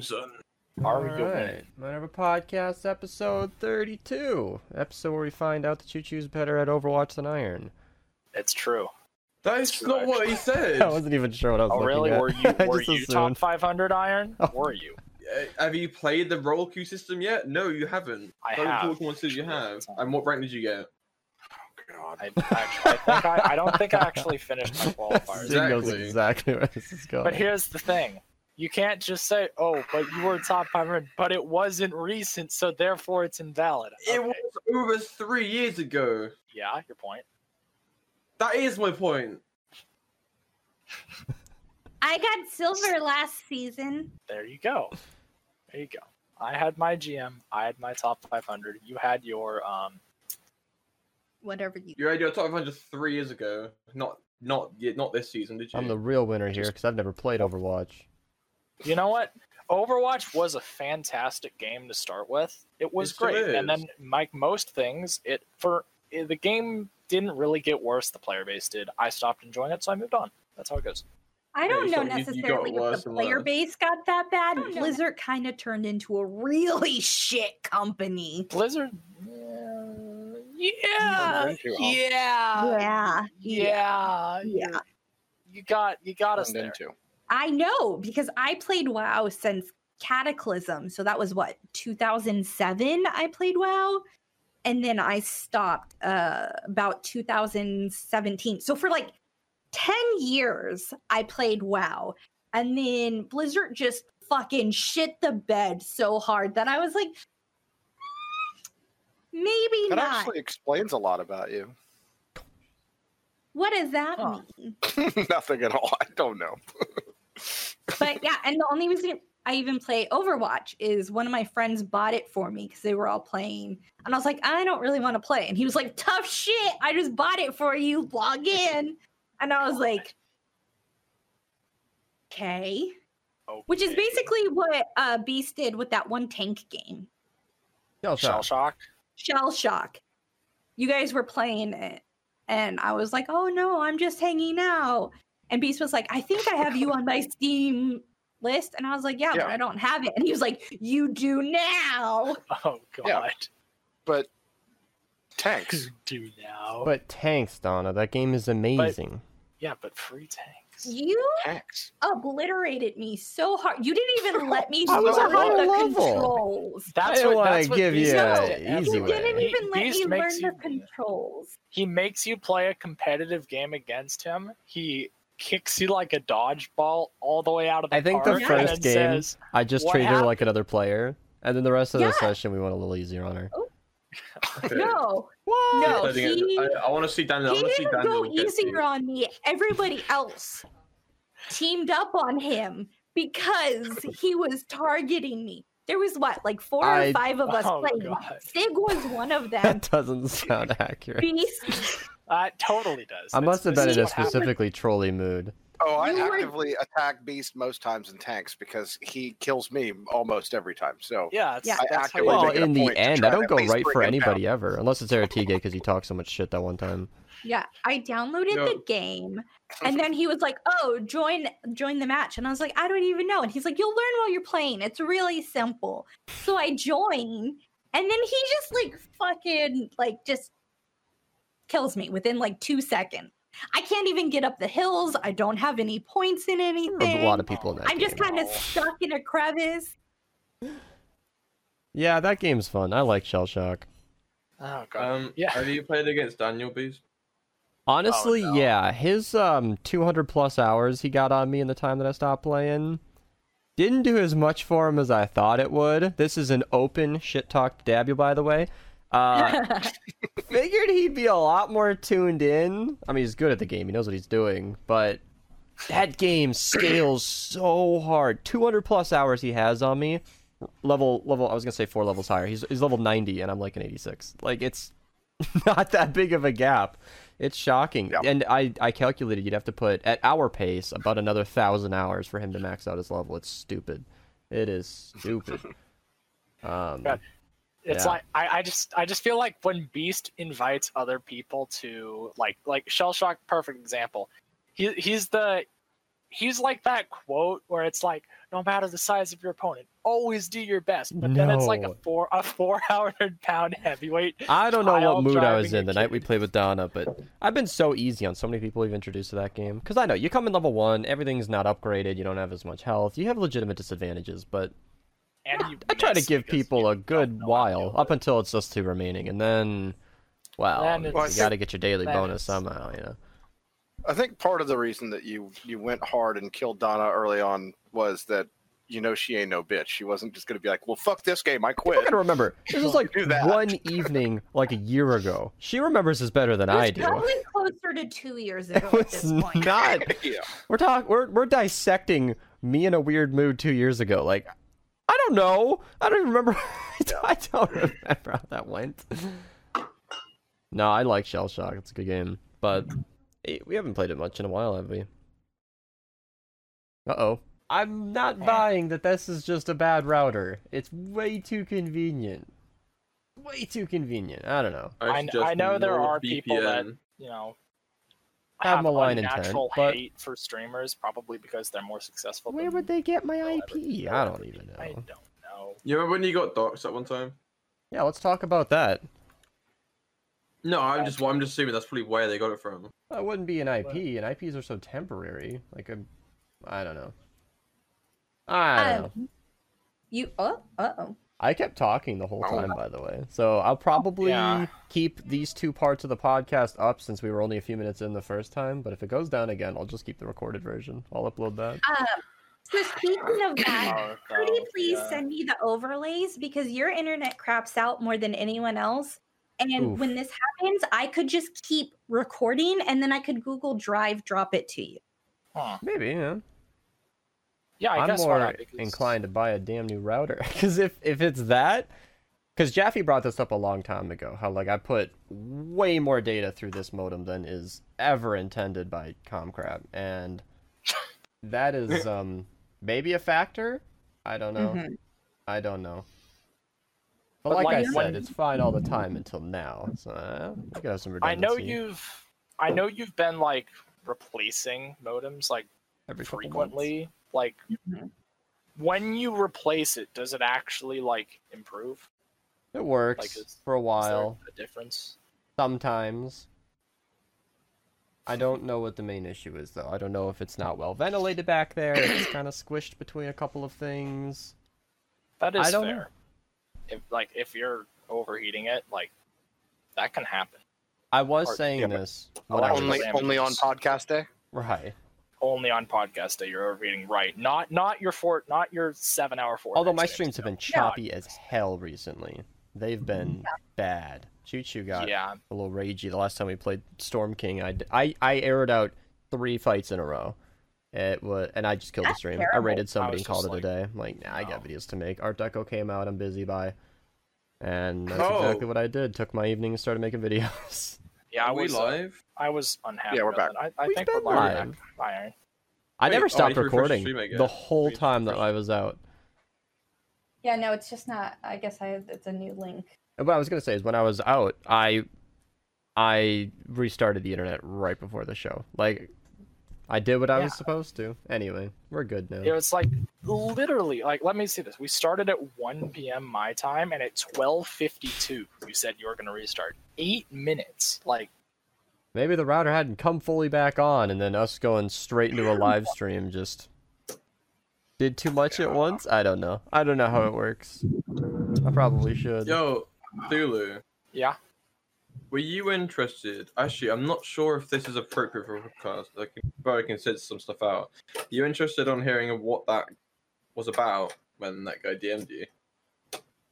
son. Alright, Whatever Podcast episode 32. Episode where we find out that Choo Choo's better at Overwatch than Iron. It's true. That is True, not what he said. I wasn't even sure what I was Oh, looking really? at. Were you were just you top 500 Iron? Oh. Were you? Have you played the role queue system yet? No, you haven't. I Don't have. talk once you have. And what rank did you get? Oh, I, actually, I think I, I don't think I actually finished my qualifiers. Exactly. exactly where this is going. But here's the thing. You can't just say, "Oh, but you were top 500," but it wasn't recent, so therefore it's invalid. It was over three years ago. Yeah, your point. That is my point. I got silver last season. There you go. There you go. I had my GM. I had my top 500. You had your um. Whatever you. You had your top 500 three years ago. Not not yet. Not this season, did you? I'm the real winner here because I've never played Overwatch. You know what? Overwatch was a fantastic game to start with. It was It still great, and then like most things, it for the game didn't really get worse. The player base did. I stopped enjoying it, so I moved on. That's how it goes. I don't Yeah, know so you- you necessarily if the player base got that bad. don't. Blizzard kind of turned into a really shit company. Blizzard. Yeah, yeah, Turned yeah, Yeah. yeah, Yeah. You, you got you got us there. into. I know because I played WoW since Cataclysm. So that was what 2007 I played WoW and then I stopped uh about 2017. So for like 10 years I played WoW and then Blizzard just fucking shit the bed so hard that I was like maybe That not. actually explains a lot about you. what does that Huh. mean? Nothing at all. I don't know. but yeah, and the only reason I even play Overwatch is one of my friends bought it for me because they were all playing, and I was like, I don't really want to play, and he was like, Tough shit, I just bought it for you. Log in, and I was like, Okay, which is basically what uh, Beast did with that one tank game, Shell shell shock. shock. Shell Shock. You guys were playing it, and I was like, Oh no, I'm just hanging out. And Beast was like, I think I have you on my Steam list. And I was like, Yeah, but I don't have it. And he was like, You do now. Oh god. Yeah. But tanks. Do now. But tanks, Donna, that game is amazing. yeah, but free tanks. You tanks. obliterated me so hard. You didn't even let me I was learn the level. controls. That's I didn't what, wanna that's what give Beast you does a to easy. You way. didn't He- even let Beast me makes learn you- the controls. He makes you play a competitive game against him. He kicks you like a dodgeball all the way out of the I think the park and first then game, says, I just "What treated her like another player, and then the rest of the session we went a little easier on her. Oh. Okay. No, What? no, I, he, I, I want to see Daniel. I he want to see didn't Daniel. go easier on me. Everybody else teamed up on him because he was targeting me. There was what, like four I- or five of us Oh, playing. God. Sig was one of them. That doesn't sound accurate. Beast. Uh, it totally does. I must have been in a what happened. specifically trolly mood. Oh, I actively attack Beast most times in tanks because he kills me almost every time. So Yeah, it's, Yeah. I actively Well, make it a in the end, I don't go right for him down. anybody ever, unless it's Aratige because he talks so much shit that one time. Yeah, I downloaded No. the game, and then he was like, "Oh, join join the match," and I was like, "I don't even know." And he's like, "You'll learn while you're playing. It's really simple." So I join, and then he just like fucking like just kills me within like two seconds. I can't even get up the hills. I don't have any points in anything. are a lot of people in that I'm just kind of stuck in a crevice. Yeah, that game's fun. I like Shell Shock. Oh god. Um, Yeah. Have you played against Daniel Beast? Honestly, no. yeah, his um 200 plus hours he got on me in the time that I stopped playing didn't do as much for him as I thought it would. This is an open shit talk to dab you, by the way. Uh, figured he'd be a lot more tuned in. I mean, he's good at the game. He knows what he's doing, but that game scales so hard. 200 plus hours he has on me. Level level. I was gonna say four levels higher. He's he's level 90, and I'm like an 86. Like it's not that big of a gap. It's shocking. Yeah. And I I calculated you'd have to put at our pace about another thousand hours for him to max out his level. It's stupid. It is stupid. Um, God. It's Yeah. like I, I just I just feel like when Beast invites other people to like like Shell Shock, perfect example. He he's the he's like that quote where it's like, no matter the size of your opponent, always do your best. But then it's like a four a four hundred pound heavyweight. I don't know what mood I was in the night we played with Donna, but I've been so easy on so many people we've introduced to that game. Because I know you come in level one, everything's not upgraded, you don't have as much health, you have legitimate disadvantages, but And you I try to give people a good know how to while up until it's just two remaining, and then, well, Then you it's- got to get your daily bonus somehow, you know. I think part of the reason that you you went hard and killed Donna early on was that you know she ain't no bitch. She wasn't just going to be like, "Well, fuck this game, I I quit." gotta remember, this was like one evening, like a year ago. She remembers this better than It was I do. probably closer to two years ago It at this point. not. yeah. We're talking. We're we're dissecting me in a weird mood two years ago. Like, I don't know. I don't even remember. I don't remember how that went. No, I like Shell Shock. It's a good game, but eh, we haven't played it much in a while, have we? Uh oh. I'm not buying that this is just a bad router. It's way too convenient. Way too convenient. I don't know. I- I know there are people that- You know, Have have malign intent, unnatural but- hate for streamers, probably because they're more successful. Where than would they get my IP? I don't even know. I don't know. You remember when you got doxxed at one time? Yeah, let's talk about that. No, I'm just I'm just assuming that's probably where they got it from. That wouldn't be an IP, and IPs are so temporary. Like I don't know. I don't know. Um, you oh uh oh. I kept talking the whole Oh. time, by the way. So I'll probably Yeah. keep these two parts of the podcast up since we were only a few minutes in the first time. But if it goes down again, I'll just keep the recorded version. I'll upload that. Um, so speaking of that, Oh, could you please yeah. send me the overlays because your internet craps out more than anyone else. And Oof. when this happens, I could just keep recording and then I could Google Drive drop it to you. Huh. Maybe, yeah. Yeah, I I'm guess more not, because- inclined to buy a damn new router because if if it's that, because Jaffe brought this up a long time ago, how like I put way more data through this modem than is ever intended by Comcrab, and that is um maybe a factor. I don't know. Mhm. I don't know. But, But, like, like, I said, when- it's fine all the time until now. So uh, you could have some I know you've, I know you've been like replacing modems like every couple frequently. Like Mhm. when you replace it, does it actually like improve? It works Like, is- for a while. a difference? Sometimes. I don't know what the main issue is though. I don't know if it's not well ventilated back there. It's kind of squished between a couple of things. That is I don't know. fair. If like if you're overheating it, like that can happen. I was Or- saying yeah, but this when I was Only only on podcast day. right. Only on podcast day you're overheating, right? Not not your fort, not your seven hour Fortnite. Although my streams, streams have been no. choppy as hell recently. They've been bad. Choo Choo got Yeah, a little ragey the last time we played Storm King. I I I aired out three fights in a row. It was, and I just killed the That's stream. I terrible. rated somebody was and called it just a day. I'm like, nah, I got videos to make. Art Deco came out. I'm busy by. And that's Oh. exactly what I did. Took my evening and started making videos. yeah. Are we was uh, live? I was unhappy. Yeah, we're back. I, I We've think been we're live. live. Iron. I Wait, never oh, stopped need to refresh the recording the whole Need time that. I was out. Yeah, no, it's just not. I guess I it's a new link. What I was gonna say is when I was out, I I restarted the internet right before the show. Like I did what I Yeah. was supposed to. Anyway, we're good now. It was like literally like let me see this. We started at 1 p.m. my time, and at 12:52 you said you were going to restart. Eight minutes. Like Maybe the router hadn't come fully back on, and then us going straight into a live stream just did too much at once. I don't know. I don't know how it works. I probably should. Yo, Thulu, yeah, were you interested? Actually, I'm not sure if this is appropriate for a podcast. I can probably consider some stuff out. You interested on hearing what that was about when that guy DM'd you?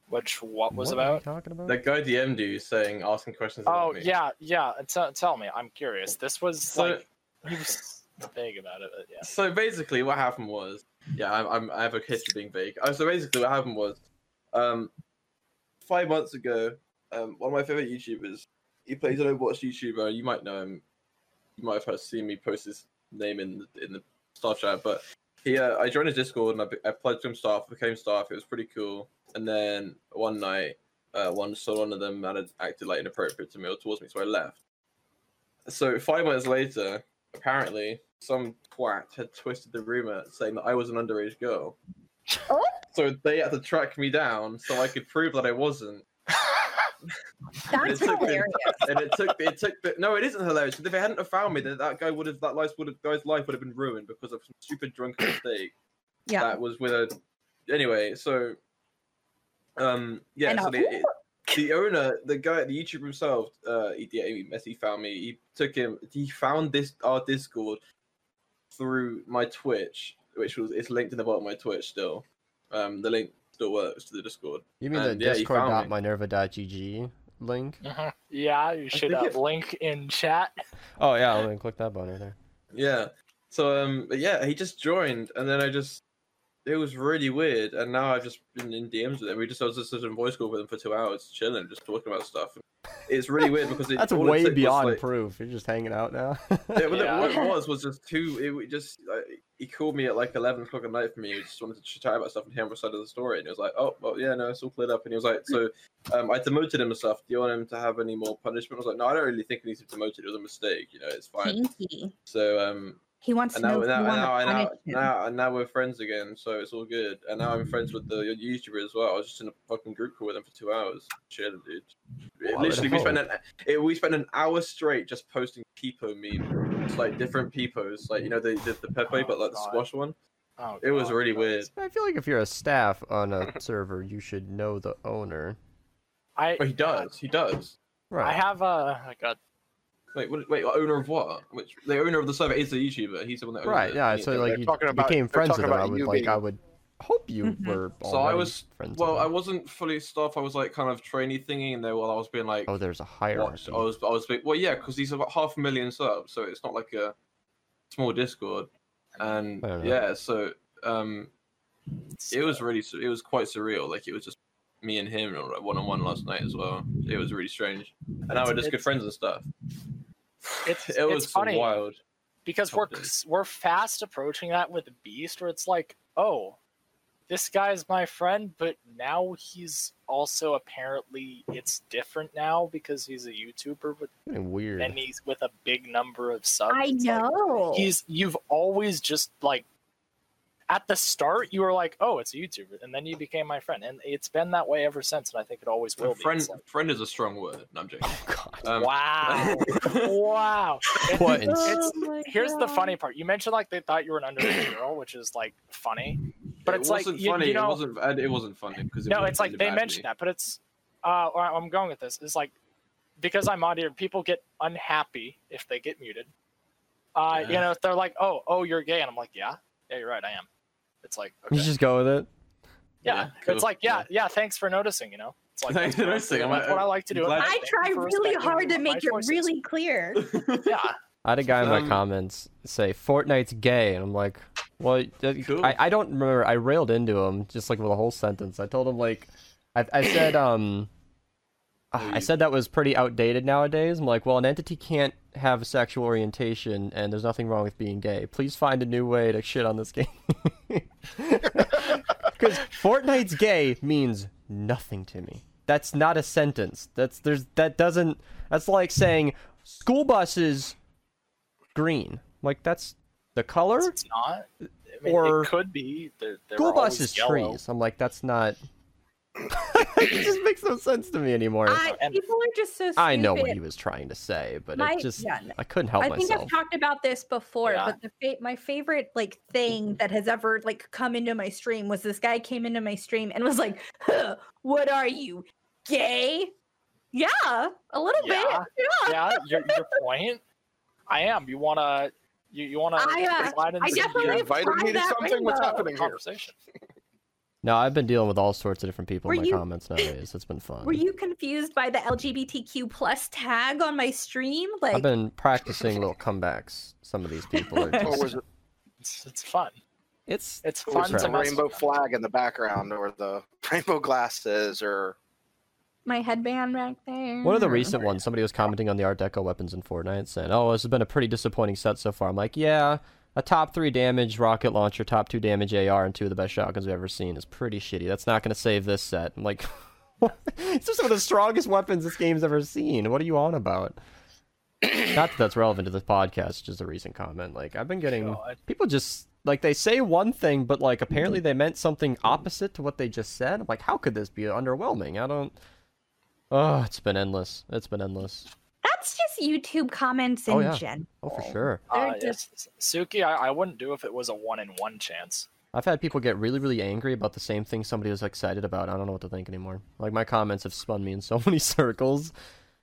which what was What about? talking about? That guy DM'd you saying, asking questions about Oh me. yeah, yeah. Tell, tell me. I'm curious. This was So- like he was vague about it. But yeah. So basically, what happened was, yeah, I'm, I'm I have a history of being vague. Uh, so basically, what happened was, um, five months ago, um, one of my favorite YouTubers, he plays an Overwatch YouTuber. You might know him. You might have seen me post his name in the, in the staff chat. But he, uh, I joined his Discord and I, I pledged to him staff, became staff. It was pretty cool. And then one night, uh, one so one of them had acted like inappropriate to me or towards me, so I left. So five months later, apparently some twat had twisted the rumor saying that I was an underage girl. Oh. So they had to track me down so I could prove that I wasn't. That's It took me- And it took it took the, no, it isn't hilarious. If they hadn't have found me, then that guy would have that life would have guy's life would have been ruined because of some stupid drunken mistake Yeah. that was with a. Anyway, so um yeah, And, so the, it- the owner, the guy, the YouTuber himself, uh, he, yeah, he, he found me. He took him. He found this our Discord through my Twitch, which was it's linked in the bottom of my Twitch still. Um, the link still works to the Discord. You mean And, the yeah, he found me. discord.minerva.gg link? Mhm. Yeah, you should have uh, it- link in chat. Oh yeah, let me click that button right there. Yeah. So um, but yeah, he just joined, and then I just it was really weird, and now I've just been in DMs with him. We just I was just in voice call with him for two hours, chilling, just talking about stuff. It's really weird because it, That's all it way took beyond like- proof. You're just hanging out now. Yeah, but Yeah. what it was was just too. It w- just like, he called me at like eleven o'clock at night for me. He just wanted to chat about stuff and hear my side of the story. And he was like, "Oh, well, yeah, no, it's all cleared up." And he was like, "So, um, I demoted him and stuff. Do you want him to have any more punishment?" I was like, "No, I don't really think he needs to be demoted. It was a mistake. You know, it's fine." Pinky. So, um, He wants and to now, know if now, you now, to now, now, and now we're friends again. So it's all good. And now I'm friends with the YouTuber as well. I was just in a fucking group call with him for two hours, chilling, dude. It- literally, we spent an it, we spent an hour straight just posting Peepo memes. It's like different Peepos, like you know the the, the Pepe, Oh, but like the God. squash one. Oh, It was God, really no. weird. I feel like if you're a staff on a server, you should know the owner. I But he does. He does. Right. I have a like a Wait, what, wait, owner of what? Which the owner of the server is the YouTuber. He's the one that owns Right, it. yeah. So like they're you talking about- became friends with him. I would you like being- I would hope you Mhm. were. So I was friends. well, I wasn't fully staff. I was like kind of trainee thingy, and there while I was being like, Oh, there's a watched. hierarchy. I was, I was, being, well, yeah, because he's about half a million subs, so it's not like a small Discord, and yeah, so um, it was really, it was quite surreal. Like it was just me and him one on one last night as well. It was really strange, and now we're just good friends and stuff. It's- it was it's funny. wild. because we're we're fast approaching that with Beast, where it's like, oh, this guy's my friend, but now he's also apparently it's different now because he's a YouTuber, but Getting weird. and he's with a big number of subs. I It's like, know. he's you've always just like at the start you were like, oh, it's a YouTuber, and then you became my friend, and it's been that way ever since, and I think it always will friend, It's like, friend is a strong word. No, I'm joking. oh God. Um, wow, wow. It- What in- it's Oh my here's the funny part. You mentioned like they thought you were an underage girl, which is like funny. But it it's like, wasn't you- funny. you know- it wasn't. and It wasn't funny because it No, it's like they badly. mentioned that, but it's uh I'm going with this It's like because I'm on here, people get unhappy if they get muted. Uh, you know, if they're like, "Oh, oh, you're gay," and I'm like, "Yeah, yeah, you're right, I am." It's like, okay. You just go with it. yeah, Yeah, cool. it's like, yeah, yeah, thanks for noticing. You know, it's like Thanks that's for what I noticing. do, I'm that's like, what I like to do. I'm and glad- I try really hard to make it choices. really clear. yeah. I had a guy in my Um, comments say Fortnite's gay, and I'm like, well, uh, Cool. I, I don't remember. I railed into him just like with a whole sentence. I told him like, I, I said um, Oh, I said that was pretty outdated nowadays. I'm like, well, an entity can't have a sexual orientation, and there's nothing wrong with being gay. Please find a new way to shit on this game. Because Fortnite's gay means nothing to me. That's not a sentence. That's there's that doesn't. That's like saying school buses green. Like that's the color. It's not. I mean, Or- it could be. They're, they're School buses yellow. trees. I'm like that's not. it just makes no sense to me anymore. I, people are just so stupid. I know what he was trying to say, but My- it just yeah, I couldn't help myself. I think myself. I've talked about this before, Yeah. but the fa- my favorite like thing that has ever like come into my stream was this guy came into my stream and was like, huh, "What are you, gay?" Yeah, a little Yeah. bit. Yeah. yeah, your, your point. I am. You wanna. You, you wanna I, uh, slide into I the- definitely your invited me to that something. What's rainbow. happening here? conversation. No, I've been dealing with all sorts of different people in Were my you- comments nowadays. It's been fun. Were you confused by the LGBTQ plus tag on my stream? Like, I've been practicing little comebacks. Some of these people are Or just. was it, It's, it's fun. It's It's fun was to it the rainbow flag in the background, or the rainbow glasses, or my headband back there. One of the recent ones, somebody was commenting on the Art Deco weapons in Fortnite, saying, "Oh, this has been a pretty disappointing set so far." I'm like, "Yeah, a top three damage rocket launcher, top two damage AR, and two of the best shotguns we've ever seen is pretty shitty. That's not going to save this set." I'm like, "These are some of the strongest weapons this game's ever seen. What are you on about?" Not that that's relevant to this podcast, just a recent comment. Like I've been getting God. people just like they say one thing, but like apparently mm-hmm. they meant something opposite to what they just said. I'm like, how could this be underwhelming? I don't. Oh, it's been endless. It's been endless. That's just YouTube comments in Oh, yeah. general. Oh, for sure. They're Uh, yes. Suki, I, I wouldn't do if it was a one in one chance. I've had people get really, really angry about the same thing somebody was excited about. I don't know what to think anymore. Like my comments have spun me in so many circles.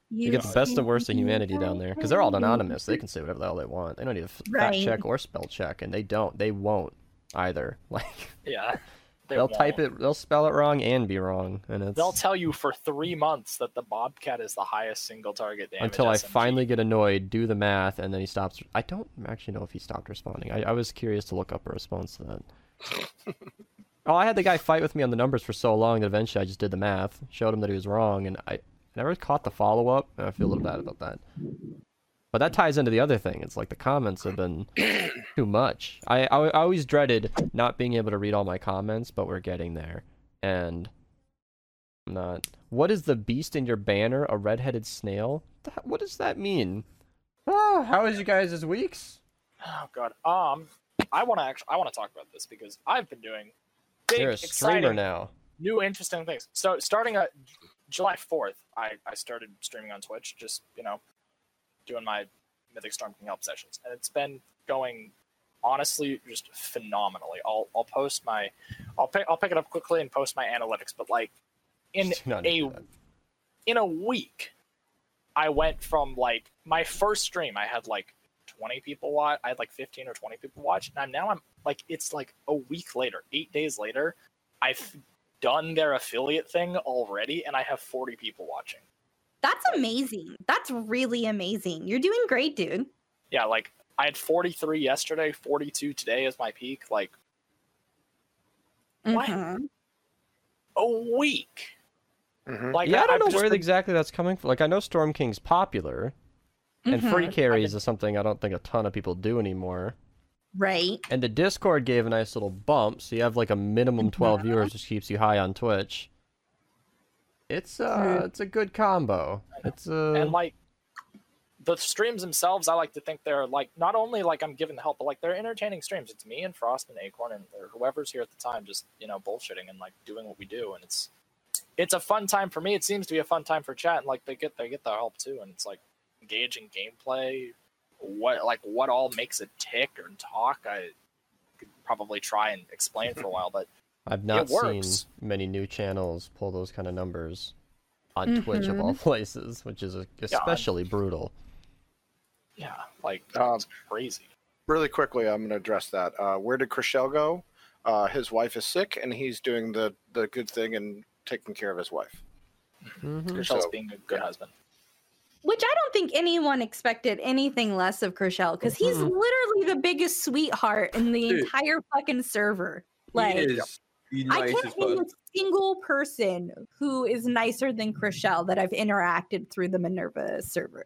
You get the best and worst of humanity down there because they're all anonymous. They can say whatever the hell they want. They don't need a f- fact Right. check or spell check, and they don't. They won't either. Like Yeah. They they'll type it, they'll spell it wrong and be wrong, and it's They'll tell you for three months that the Bobcat is the highest single target damage. until I SMG. finally get annoyed, do the math, and then he stops. I don't actually know if he stopped responding. I, I was curious to look up a response to that. oh, I had the guy fight with me on the numbers for so long that eventually I just did the math, showed him that he was wrong, and I never caught the follow up, I feel a little bad about that. But that ties into the other thing. It's like the comments have been too much. I, I, I always dreaded not being able to read all my comments, but we're getting there. And I'm not. What is the beast in your banner? A red-headed snail? Th- What does that mean? Ah, how is you guys' weeks? Oh god. Um, I want to actually I want to talk about this because I've been doing big, You're a streamer exciting, now. new, interesting things. So starting at July fourth, I I started streaming on Twitch. Just you know, doing my Mythic Storm King help sessions, and it's been going honestly just phenomenally. I'll I'll post my I'll pick I'll pick it up quickly and post my analytics, but like in a that. in a week, I went from like my first stream, I had like 20 people watch. I had like 15 or 20 people watch. And now I'm like, it's like a week later, eight days later, I've done their affiliate thing already, and I have 40 people watching. That's amazing. That's really amazing. You're doing great, dude. Yeah, like I had 43 yesterday, 42 today is my peak. Like What? Mhm. a week. Mhm. Like yeah, I don't I've know where been- exactly that's coming from. Like, I know Storm King's popular, and free carries is something I don't think a ton of people do anymore. Right. And the Discord gave a nice little bump, so you have like a minimum 12 viewers, which keeps you high on Twitch. It's uh, it's a good combo. It's uh, and like the streams themselves i like to think they're like not only like i'm giving the help but like they're entertaining streams. It's me and frost and acorn and or whoever's here at the time just you know bullshitting and like doing what we do. And it's it's a fun time for me. It seems to be a fun time for chat. And like they get they get their help too. And it's like engaging gameplay. What like what all makes it tick or talk i could probably try and explain for a while. But I've not seen many new channels pull those kind of numbers on Twitch of all places, which is especially brutal. yeah like Um, crazy Really quickly, I'm going to address that. Uh, where did Chriselle go? Uh, his wife is sick, and he's doing the, the good thing and taking care of his wife. Chriselle's so- being a good husband Which I don't think anyone expected anything less of Chriselle because he's Mhm. literally the biggest sweetheart in the Dude. entire fucking server. Like, he is the I can't name person. a single person who is nicer than Chriselle that I've interacted through the Minerva server.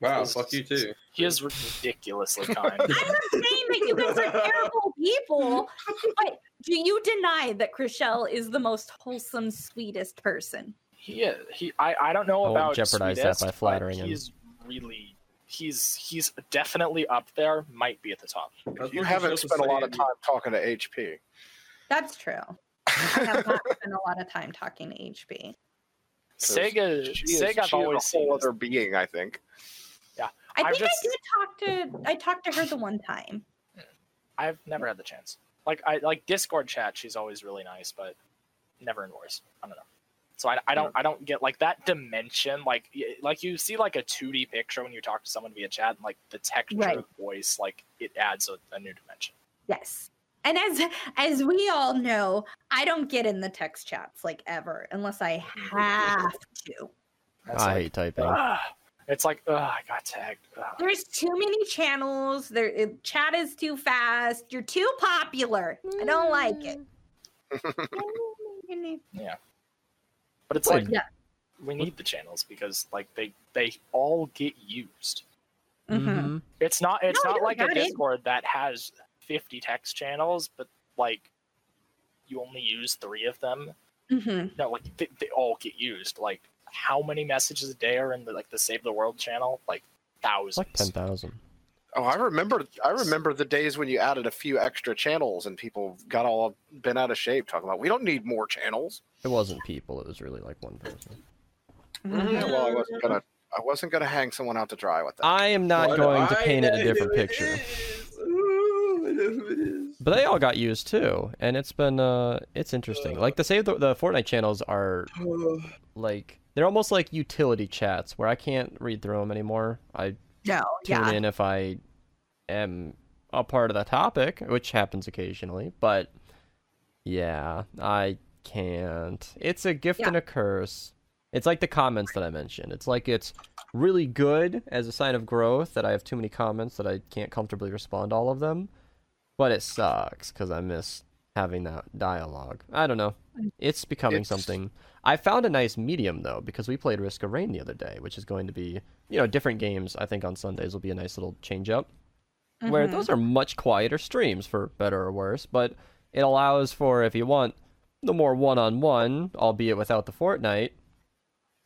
Wow, fuck you too. He is ridiculously kind. I'm not saying that you guys are terrible people, but do you deny that Chriselle is the most wholesome, sweetest person? he is. He. I. I don't know I about jeopardize that sweetest, by but flattering him. He's really. He's. He's definitely up there. Might be at the top. You haven't spent a lot of time talking to HP. That's true. I have not spent a lot of time talking to HB. 'cause Sega. she is- Sega. I've she is always a whole as- other being, I think. I I've think just- I did talk to I talked to her the one time. I've never had the chance. Like I like Discord chat. She's always really nice, but never in voice. I don't know. So I, I don't mm. I don't get like that dimension. Like like you see like a two D picture when you talk to someone via chat, and like the texture Right. of voice, like it adds a, a new dimension. Yes. And as as we all know, I don't get in the text chats like ever unless I have to. That's I like, hate typing. it's like ugh, I got tagged. Ugh. There's too many channels. There it, chat is too fast. You're too popular. I don't like it. Yeah, but it's Wait. like Yeah. we need the channels because like they they all get used. Mhm. Mhm. It's not it's No, not like a got it. Discord that has 50 text channels, but like you only use three of them. Mhm. No, like they, they all get used. Like how many messages a day are in the like the Save the World channel? Like thousands. It's like ten thousand. Oh, I remember. I remember the days when you added a few extra channels and people got all bent out of shape talking about we don't need more channels. It wasn't people. It was really like one person. Yeah, well, I wasn't gonna. I wasn't gonna hang someone out to dry with that. I am not What going to paint it a different it picture. is. Ooh, I know who it is. But they all got used too, and it's been uh, it's interesting. Like the save the, the Fortnite channels are like they're almost like utility chats where I can't read through them anymore. I No, tune yeah. in if I am a part of the topic, which happens occasionally. But yeah, I can't. It's a gift Yeah. and a curse. It's like the comments that I mentioned. It's like it's really good as a sign of growth that I have too many comments that I can't comfortably respond to all of them. But it sucks because I miss having that dialogue. I don't know. It's becoming It's- something. I found a nice medium though because we played Risk of Rain the other day, which is going to be you know different games. I think on Sundays will be a nice little change up where Mhm. those are much quieter streams for better or worse, but it allows for if you want the more one-on-one, albeit without the Fortnite,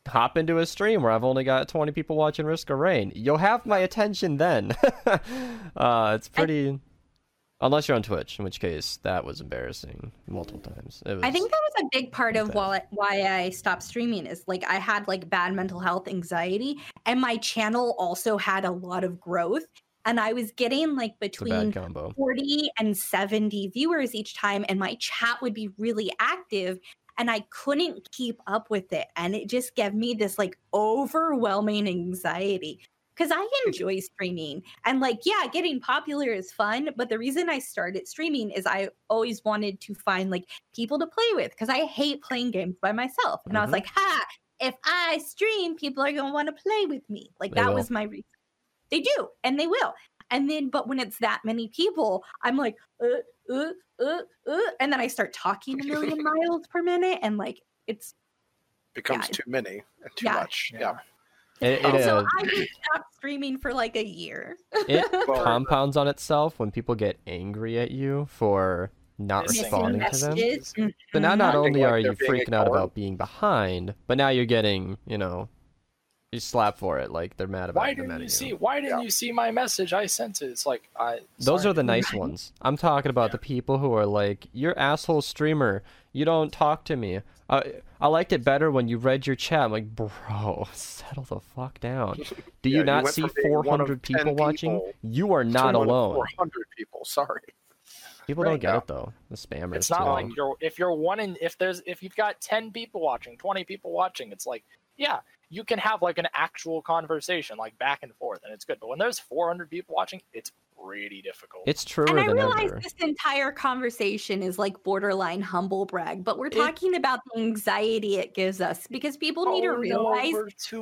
hop into a stream where I've only got 20 people watching Risk of Rain. You'll have my attention then. uh, it's pretty unless you're on Twitch, in which case that was embarrassing multiple times. It was, I think that was a big part of why I stopped streaming is like I had like bad mental health anxiety and my channel also had a lot of growth and I was getting like between 40 and 70 viewers each time and my chat would be really active and I couldn't keep up with it and it just gave me this like overwhelming anxiety because I enjoy streaming and like yeah getting popular is fun but the reason I started streaming is I always wanted to find like people to play with because I hate playing games by myself and I was Mhm. like ha if I stream people are going to want to play with me like They that will. was my reason they do and they will and then but when it's that many people i'm like uh, uh, uh, uh, and then i start talking a million miles per minute and like it's becomes yeah. too many and too Yeah. much. Yeah. Yeah. It, it, and so uh, i just stopped streaming for like a year it compounds on itself when people get angry at you for not Missing responding to them. messages. So now not only like are you being freaking out about being behind, but now you're getting, you know, you slap for it. Like they're mad about Why didn't mad you see? Why didn't Yeah. you see my message? I sent it. It's like I. Those sorry. are the nice ones. I'm talking about Yeah. the people who are like, "You're asshole streamer. You don't talk to me. I I liked it better when you read your chat." I'm like, bro, settle the fuck down. Do Yeah, you you not went see from being one of 400 10 people watching? people You are not alone. Four hundred people. Sorry. People Right. don't get Yeah. it though. The spammers. It's not too. like you're if you're one in if there's if you've got ten people watching, twenty people watching, it's like yeah, you can have like an actual conversation, like back and forth, and it's good. But when there's four hundred people watching, it's pretty difficult. it's true. and i realize ever. this entire conversation is like borderline humble brag but we're It- talking about the anxiety it gives us because people need to Oh, no, realize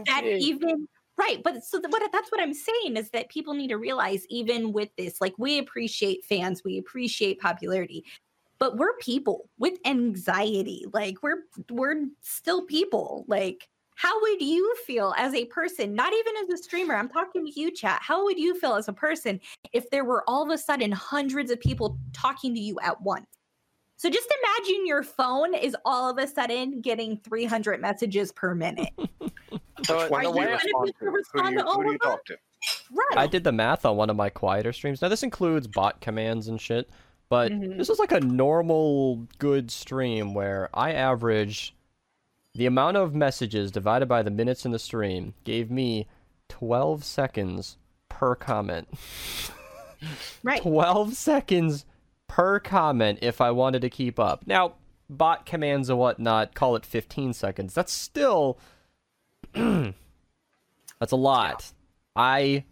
that big. even right but so the, what that's what i'm saying is that people need to realize even with this like we appreciate fans we appreciate popularity but we're people with anxiety like we're we're still people like how would you feel as a person not even as a streamer i'm talking to you chat how would you feel as a person if there were all of a sudden hundreds of people talking to you at once so just imagine your phone is all of a sudden getting 300 messages per minute So Which one the do you way I- to? Who respond to all who do you of them? to? right I did the math on one of my quieter streams. Now this includes bot commands and shit, but Mhm. this was like a normal good stream where I averaged the amount of messages divided by the minutes in the stream gave me 12 seconds per comment. right 12 seconds per comment if I wanted to keep up. Now, bot commands and whatnot, call it 15 seconds. That's still. That's a lot. I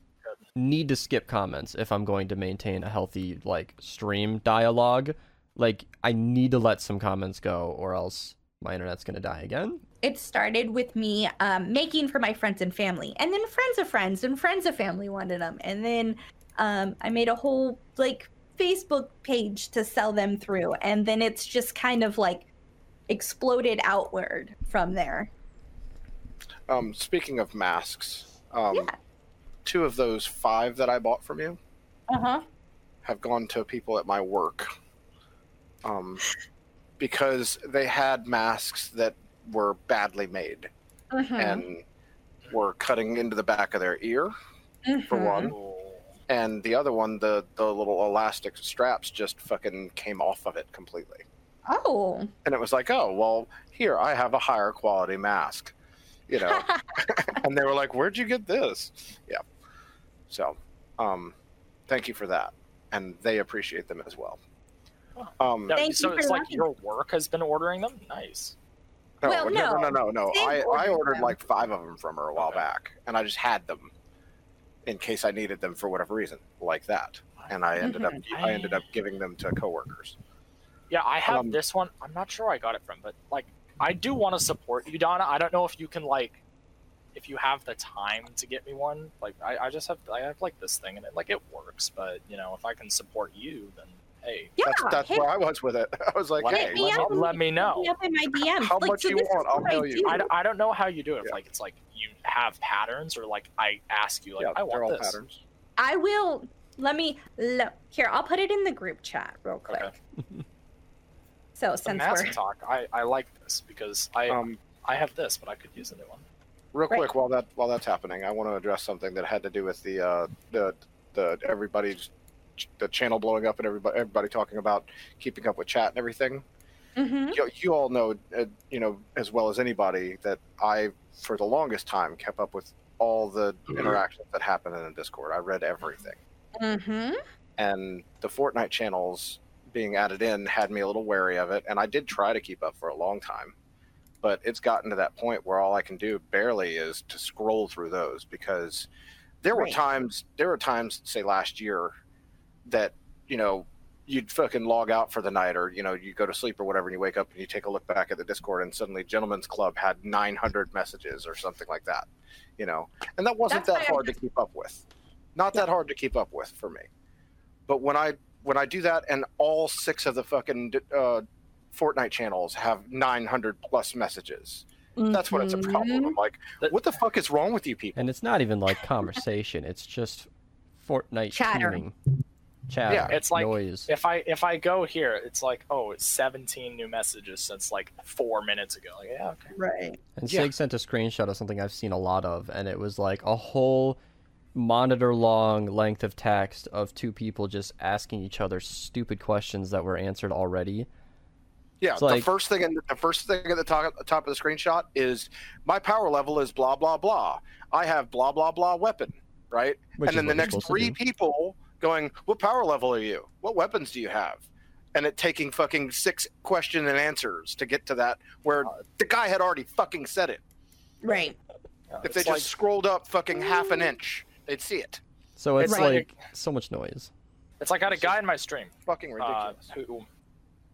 need to skip comments if I'm going to maintain a healthy, like, stream dialogue. Like, I need to let some comments go, or else my internet's gonna die again. it started with me um, making for my friends and family and then friends of friends and friends of family wanted them and then um, i made a whole like facebook page to sell them through and then it's just kind of like exploded outward from there Um, speaking of masks, um, Yeah. two of those five that I bought from you uh-huh have gone to people at my work. Um, because they had masks that were badly made. Mhm, and were cutting into the back of their ear for mhm. one, and the other one, the the little elastic straps just fucking came off of it completely. Oh. And it was like, oh well, here I have a higher quality mask, you know. and they were like, "Where'd you get this?" Yeah. So, um, thank you for that, and they appreciate them as well. Um, No, Thank you so for it's like your work has been ordering them. Nice. no, Well, no, no, no. no, no, no. I, I ordered ordered them. like five of them from her a while Okay. back, and I just had them in case I needed them for whatever reason, like that. And I ended up, Mm-hmm. I ended up giving them to coworkers. Yeah, I have Um, this one. I'm not sure I got it from, but like I do want to support you, Donna. I don't know if you can like if you have the time to get me one. Like I, I just have I have like this thing and it like it works, but you know, if I can support you then hey. Yeah, That's that's hit, where I was with it. I was like, Let hey, me let up. me- let me know. Me up in my DMs. How Like, much so you want? I'll what tell you. do. I, don't- I don't know how you do it. Yeah. like it's like you have patterns or like I ask you like yeah, I want all this. patterns. I will. Let me look here. I'll put it in the group chat real quick. Okay. So The since mask we're talk, I, I like this because I Um, I have this, but I could use a new one. real Right. quick, while that while that's happening, I want to address something that had to do with the uh, the the everybody's the channel blowing up and everybody everybody talking about keeping up with chat and everything. Mhm. you, you all know, uh, you know, as well as anybody that I, for the longest time, kept up with all the interactions that happen in the Discord. I read everything, Mhm. and the Fortnite channels being added in had me a little wary of it. And I did try to keep up for a long time, but it's gotten to that point where all I can do barely is to scroll through those because there were times, there were times, say last year, that you know you'd fucking log out for the night or you know you go to sleep or whatever and you wake up and you take a look back at the discord and suddenly gentlemen's club had 900 messages or something like that you know and that wasn't That's that why I hard to keep up with not that hard to keep up with for me but when i when i do that and all six of the fucking uh, fortnite channels have 900 plus messages that's when it's a problem Mhm. i'm like what the fuck is wrong with you people And it's not even like conversation. It's just Fortnite Chatter. teaming. Chatter. Yeah, it's like- noise. If I if I go here, it's like oh, it's 17 new messages since like four minutes ago. Like yeah, okay. Right. And Yeah. Sig sent a screenshot of something I've seen a lot of, and it was like a whole monitor long length of text of two people just asking each other stupid questions that were answered already. Yeah, It's the like- first thing in the first thing at the top, top of the screenshot is my power level is blah blah blah. I have blah blah blah weapon, right? Which and then the next three people going, "What power level are you? What weapons do you have?" And it taking fucking six question and answers to get to that where Uh, the guy had already fucking said it. Right. Yeah, If they just like, scrolled up fucking half an inch, they'd see it. So it's Right. like so much noise. it's like I had a guy in my stream Fucking uh, ridiculous. who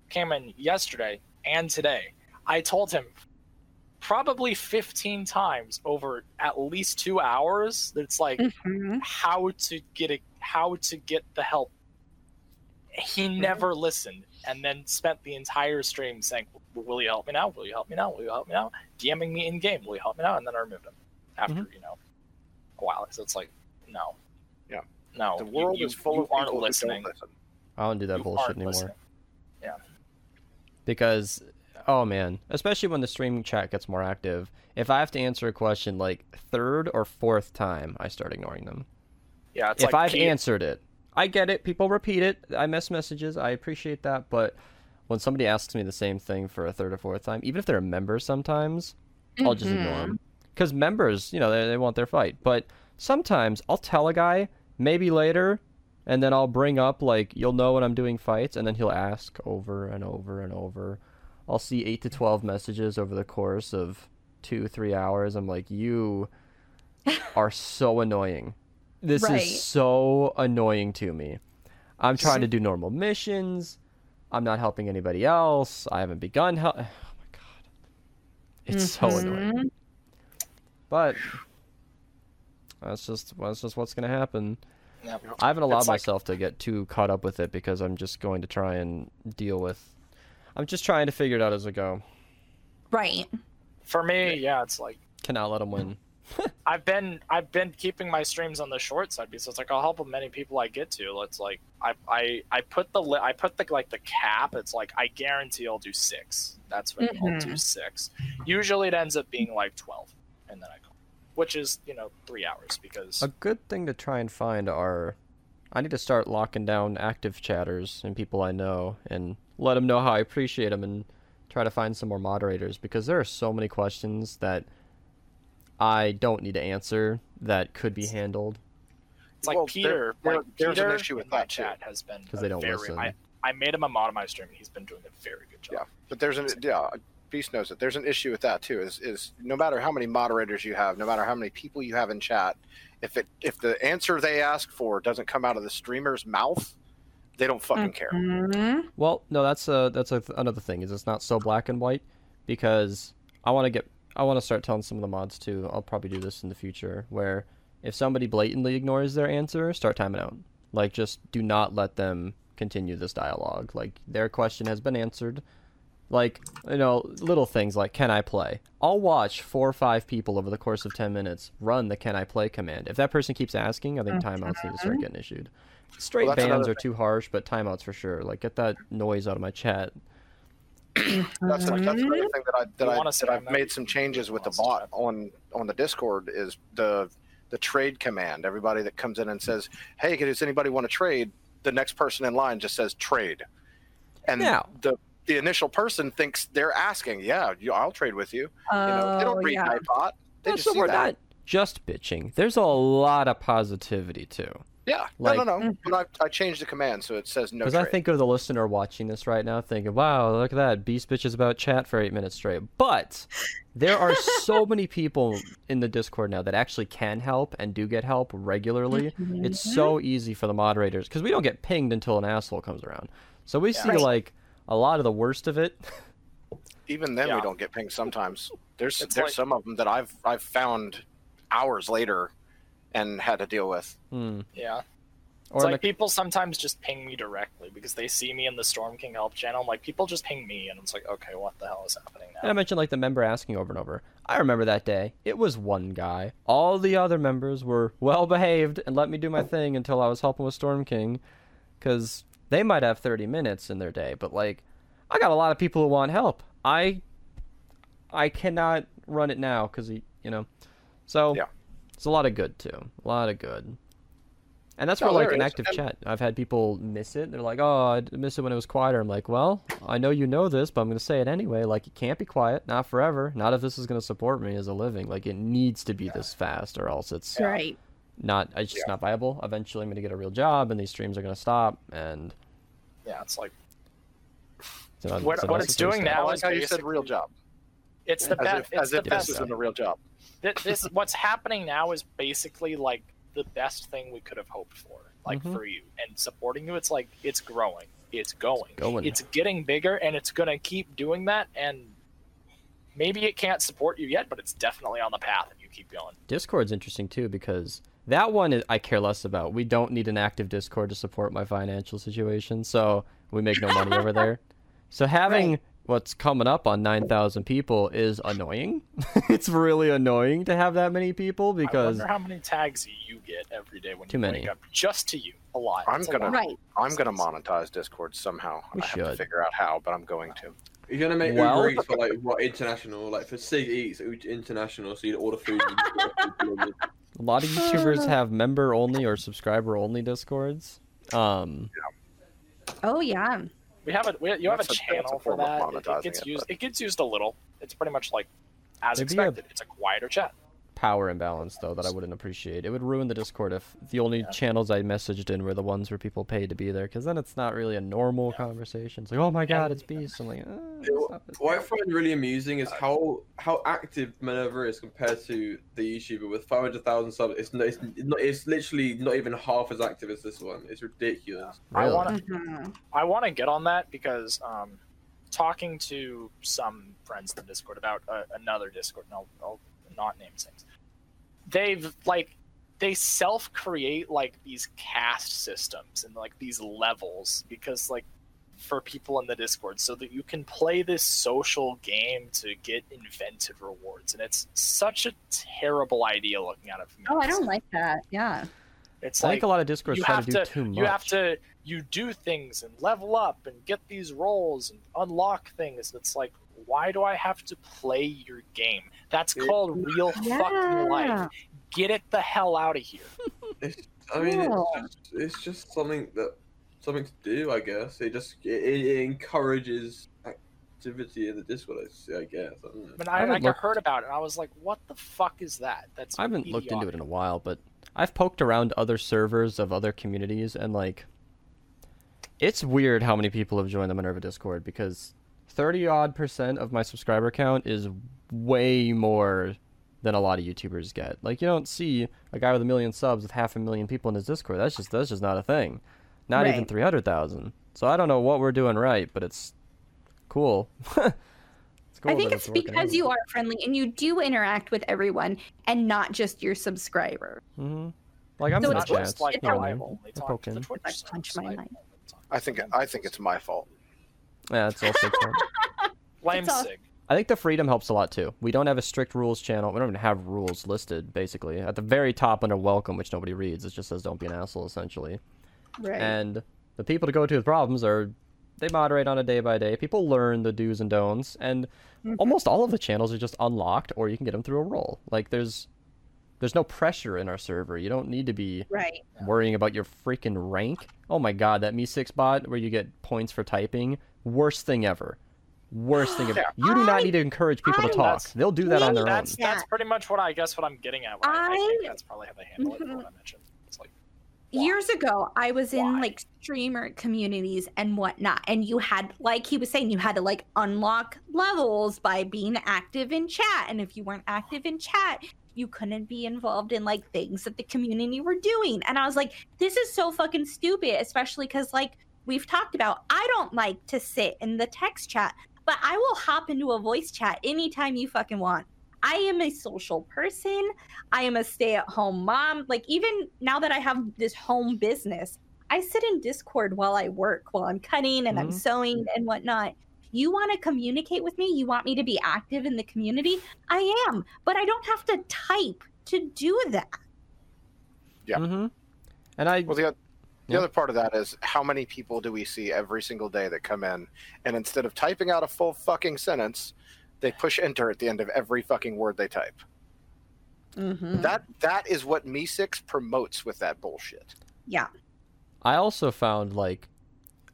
came in yesterday and today. I told him probably 15 times over at least two hours that it's like Mhm. how to get a how to get the help. He never listened, and then spent the entire stream saying, "Will you help me now? Will you help me now? Will you help me now?" DMing me in game, "Will you help me now?" And then I removed him after you know a while. So it's like, no, Yeah. no. the world you, is full you of aren't people listening. don't listen. I don't do that You bullshit anymore. listening. because oh man. Especially when the streaming chat gets more active. If i have to answer a question like third or fourth time i start ignoring them. Yeah, it's if like i've Pete- answered it i get it. People repeat it. I miss messages. I appreciate that. But when somebody asks me the same thing for a third or fourth time even if they're a member sometimes i'll just ignore mm-hmm. them because members you know they, they want their fight. But sometimes i'll tell a guy maybe later and then I'll bring up like you'll know when I'm doing fights, and then he'll ask over and over and over. I'll see eight to twelve messages over the course of two, three hours. I'm like, you are so annoying. This Right. is so annoying to me. I'm trying to do normal missions. I'm not helping anybody else. I haven't begun help. Oh my god, it's so mm-hmm. annoying. But that's just that's just what's gonna happen. Yeah. I haven't allowed It's like- myself to get too caught up with it because I'm just going to try and deal with. I'm just trying to figure it out as I go. Right. For me, yeah, it's like Cannot let them win. I've been I've been keeping my streams on the short side because it's like I'll help as many people I get to. It's like I I, I put the li- I put the like the cap. It's like I guarantee I'll do six. That's what I'll do mm-hmm. six. Usually it ends up being like twelve. and then I call, which is you know three hours because A good thing to try and find are. I need to start locking down active chatters and people I know and let them know how I appreciate them and try to find some more moderators because there are so many questions that I don't need to answer that could be handled. it's like Well, there- Peter. there- like there's an issue with in my that, too. chat has been 'Cause a they don't very, listen. I, I made him a mod on my stream. and He's been doing a very good job. Yeah, but there's an yeah. Beast knows it. There's an issue with that too. Is is no matter how many moderators you have, no matter how many people you have in chat, if it if the answer they ask for doesn't come out of the streamer's mouth, they don't fucking care. Mhm. Well, no, that's a that's a, another thing. Is it's not so black and white because I want to get I want to start telling some of the mods too. I'll probably do this in the future where if somebody blatantly ignores their answer, start timing out. Like just do not let them continue this dialogue. Like their question has been answered. Like you know, little things like can I play? I'll watch four or five people over the course of ten minutes run the can I play command. If that person keeps asking, I think timeouts need to start getting issued. Straight Well, bans are too harsh, but timeouts for sure. Like get that noise out of my chat. That's that's another thing that I that, You I, wanna say that I'm I've not- made some changes with the bot on on the Discord is the the trade command. Everybody that comes in and says, "Hey, does anybody want to trade?" The next person in line just says trade, and Now- the the initial person thinks they're asking, "Yeah, you, I'll trade with you." You know, they Oh, don't read yeah. my bot. They Yeah, just so see we're that. not just bitching. There's a lot of positivity too. Yeah, Like- no, no, no. But I, I changed the command so it says no Because. I think of the listener watching this right now thinking, wow, look at that. Beast bitches about chat for eight minutes straight. But there are so many people in the Discord now that actually can help and do get help regularly. Mm-hmm. It's so easy for the moderators because we don't get pinged until an asshole comes around. So we see Right. like a lot of the worst of it. even then Yeah. we don't get pinged sometimes. There's It's there's like- some of them that I've I've found hours later and had to deal with. Hmm. Yeah. Or It's in like the- people sometimes just ping me directly because they see me in the Storm King help channel. Like people just ping me, and it's like, okay, what the hell is happening And I mentioned like the member asking over and over. I remember that day. It was one guy. All the other members were well behaved and let me do my thing until I was helping with Storm King, because they might have 30 minutes in their day, but like, I got a lot of people who want help. I, I cannot run it now because you know, so Yeah. It's a lot of good too. A lot of good. And that's No, where like an active And- chat. I've had people miss it. They're like, "Oh, I d- miss it when it was quieter." I'm like, "Well, I know you know this, but I'm going to say it anyway. Like, it can't be quiet, not forever. Not if this is going to support me as a living. Like, it needs to be this fast, or else it's Right. not. It's just Yeah. not viable. Eventually, I'm going to get a real job, and these streams are going to stop. And Yeah, it's like so that's- What- so what it's doing now is how you said real job, it's the as best. if It's as the if best. this isn't a real job. Thi- this what's happening now is basically like the best thing we could have hoped for like Mhm. for you and supporting you it's like it's growing it's going Going. it's getting bigger and it's going to keep doing that and maybe it can't support you yet but it's definitely on the path and you keep going Discord's interesting too because that one is, I care less about. We don't need an active Discord to support my financial situation, so we make no money over there. So having what's coming up on 9,000 people is annoying. it's really annoying to have that many people because I wonder how many tags you get every day when too you many. wake up just to you. A lot. I'm It's gonna- lot. Right. I'm gonna monetize Discord somehow. We I have to should. figure out how, but I'm going to. You're gonna make Well- Uber Eats for like what international, like for Sig Eats international, so you order food. And food a lot of YouTubers have member only or subscriber only Discords. Um, Oh yeah. We have a we, you have a a- that's a channel for that. It, it monetizing gets it, used but- it gets used a little. It's pretty much like as Maybe a- expected. It's a quieter chat power imbalance though that I wouldn't appreciate. It would ruin the Discord if the only channels I messaged in were the ones where people paid to be there, because then it's not really a normal conversation. It's like, oh my god, it's Beast. I'm like, Yeah. What I find really amusing is how how active Minerva is compared to the YouTuber with 500,000 subs. It's, no- it's not. It's literally not even half as active as this one. It's ridiculous. I want to Mhm. I want to get on that because um, talking to some friends in the Discord about uh, another Discord, and I'll, I'll not name names. They've like they self create like these caste systems and like these levels because like for people in the Discord so that you can play this social game to get invented rewards and it's such a terrible idea looking at it from the Oh, I don't like that. Yeah. it's I like think a lot of Discord you have to do to, too much. you have to you do things and level up and get these roles and unlock things it's like why do I have to play your game? That's called real fucking life. Get it the hell out of here. It's, I mean, Yeah. it's, just, it's just something that something to do. I guess it just it, it encourages activity in the Discord. I guess. I don't know. I mean, I I, looked- heard about it and I was like, what the fuck is that? That's I haven't looked into it in a while, but I've poked around other servers of other communities and like it's weird how many people have joined the Minerva Discord because 30 odd percent of my subscriber count is way more than a lot of YouTubers get. Like you don't see a guy with a million subs with half a million people in his Discord. That's just that's just not a thing. Not even 300,000. So I don't know what we're doing right, but it's cool. it's cool I think that it's because out. you are friendly and you do interact with everyone and not just your subscriber. hmm Like I'm So in the it's Not chat. just like It's how how- I I only talk to the. Twitch I punch my I think I think it's my fault. Yeah, it's also fun. Blame It's all- Sig. I think the freedom helps a lot too. We don't have a strict rules channel. We don't even have rules listed, basically. At the very top under welcome, which nobody reads, it just says don't be an asshole, essentially. Right. And the people to go to with problems are they moderate on a day by day. People learn the do's and don'ts, and Mhm. almost all of the channels are just unlocked, or you can get them through a roll. Like there's there's no pressure in our server. You don't need to be right. worrying about your freaking rank. Oh my god, that MEE6 bot where you get points for typing, worst thing ever. Worst thing ever. You do not I- need to encourage people to talk. They'll do that on their own. That's that's Yeah. pretty much what I guess what I'm getting at. When I, I think I- that's probably how they handle it. Mhm. For what I mentioned. It's like Why? Years ago, I was in Why? like streamer communities and whatnot, and you had, like he was saying, you had to like unlock levels by being active in chat. And if you weren't active in chat, you couldn't be involved in like things that the community were doing. And I was like, this is so fucking stupid, especially because like we've talked about, I don't like to sit in the text chat, but I will hop into a voice chat anytime you fucking want. I am a social person. I am a stay at home mom. Like, even now that I have this home business, I sit in Discord while I work, while I'm cutting and I'm Mhm. sewing and whatnot. You want to communicate with me? You want me to be active in the community? I am, but I don't have to type to do that. Yeah. Mm-hmm. And I Well, the, oth- the other part of that is how many people do we see every single day that come in, and instead of typing out a full fucking sentence, they push enter at the end of every fucking word they type. Mm-hmm. That that is what MEE6 promotes with that bullshit. Yeah. I also found like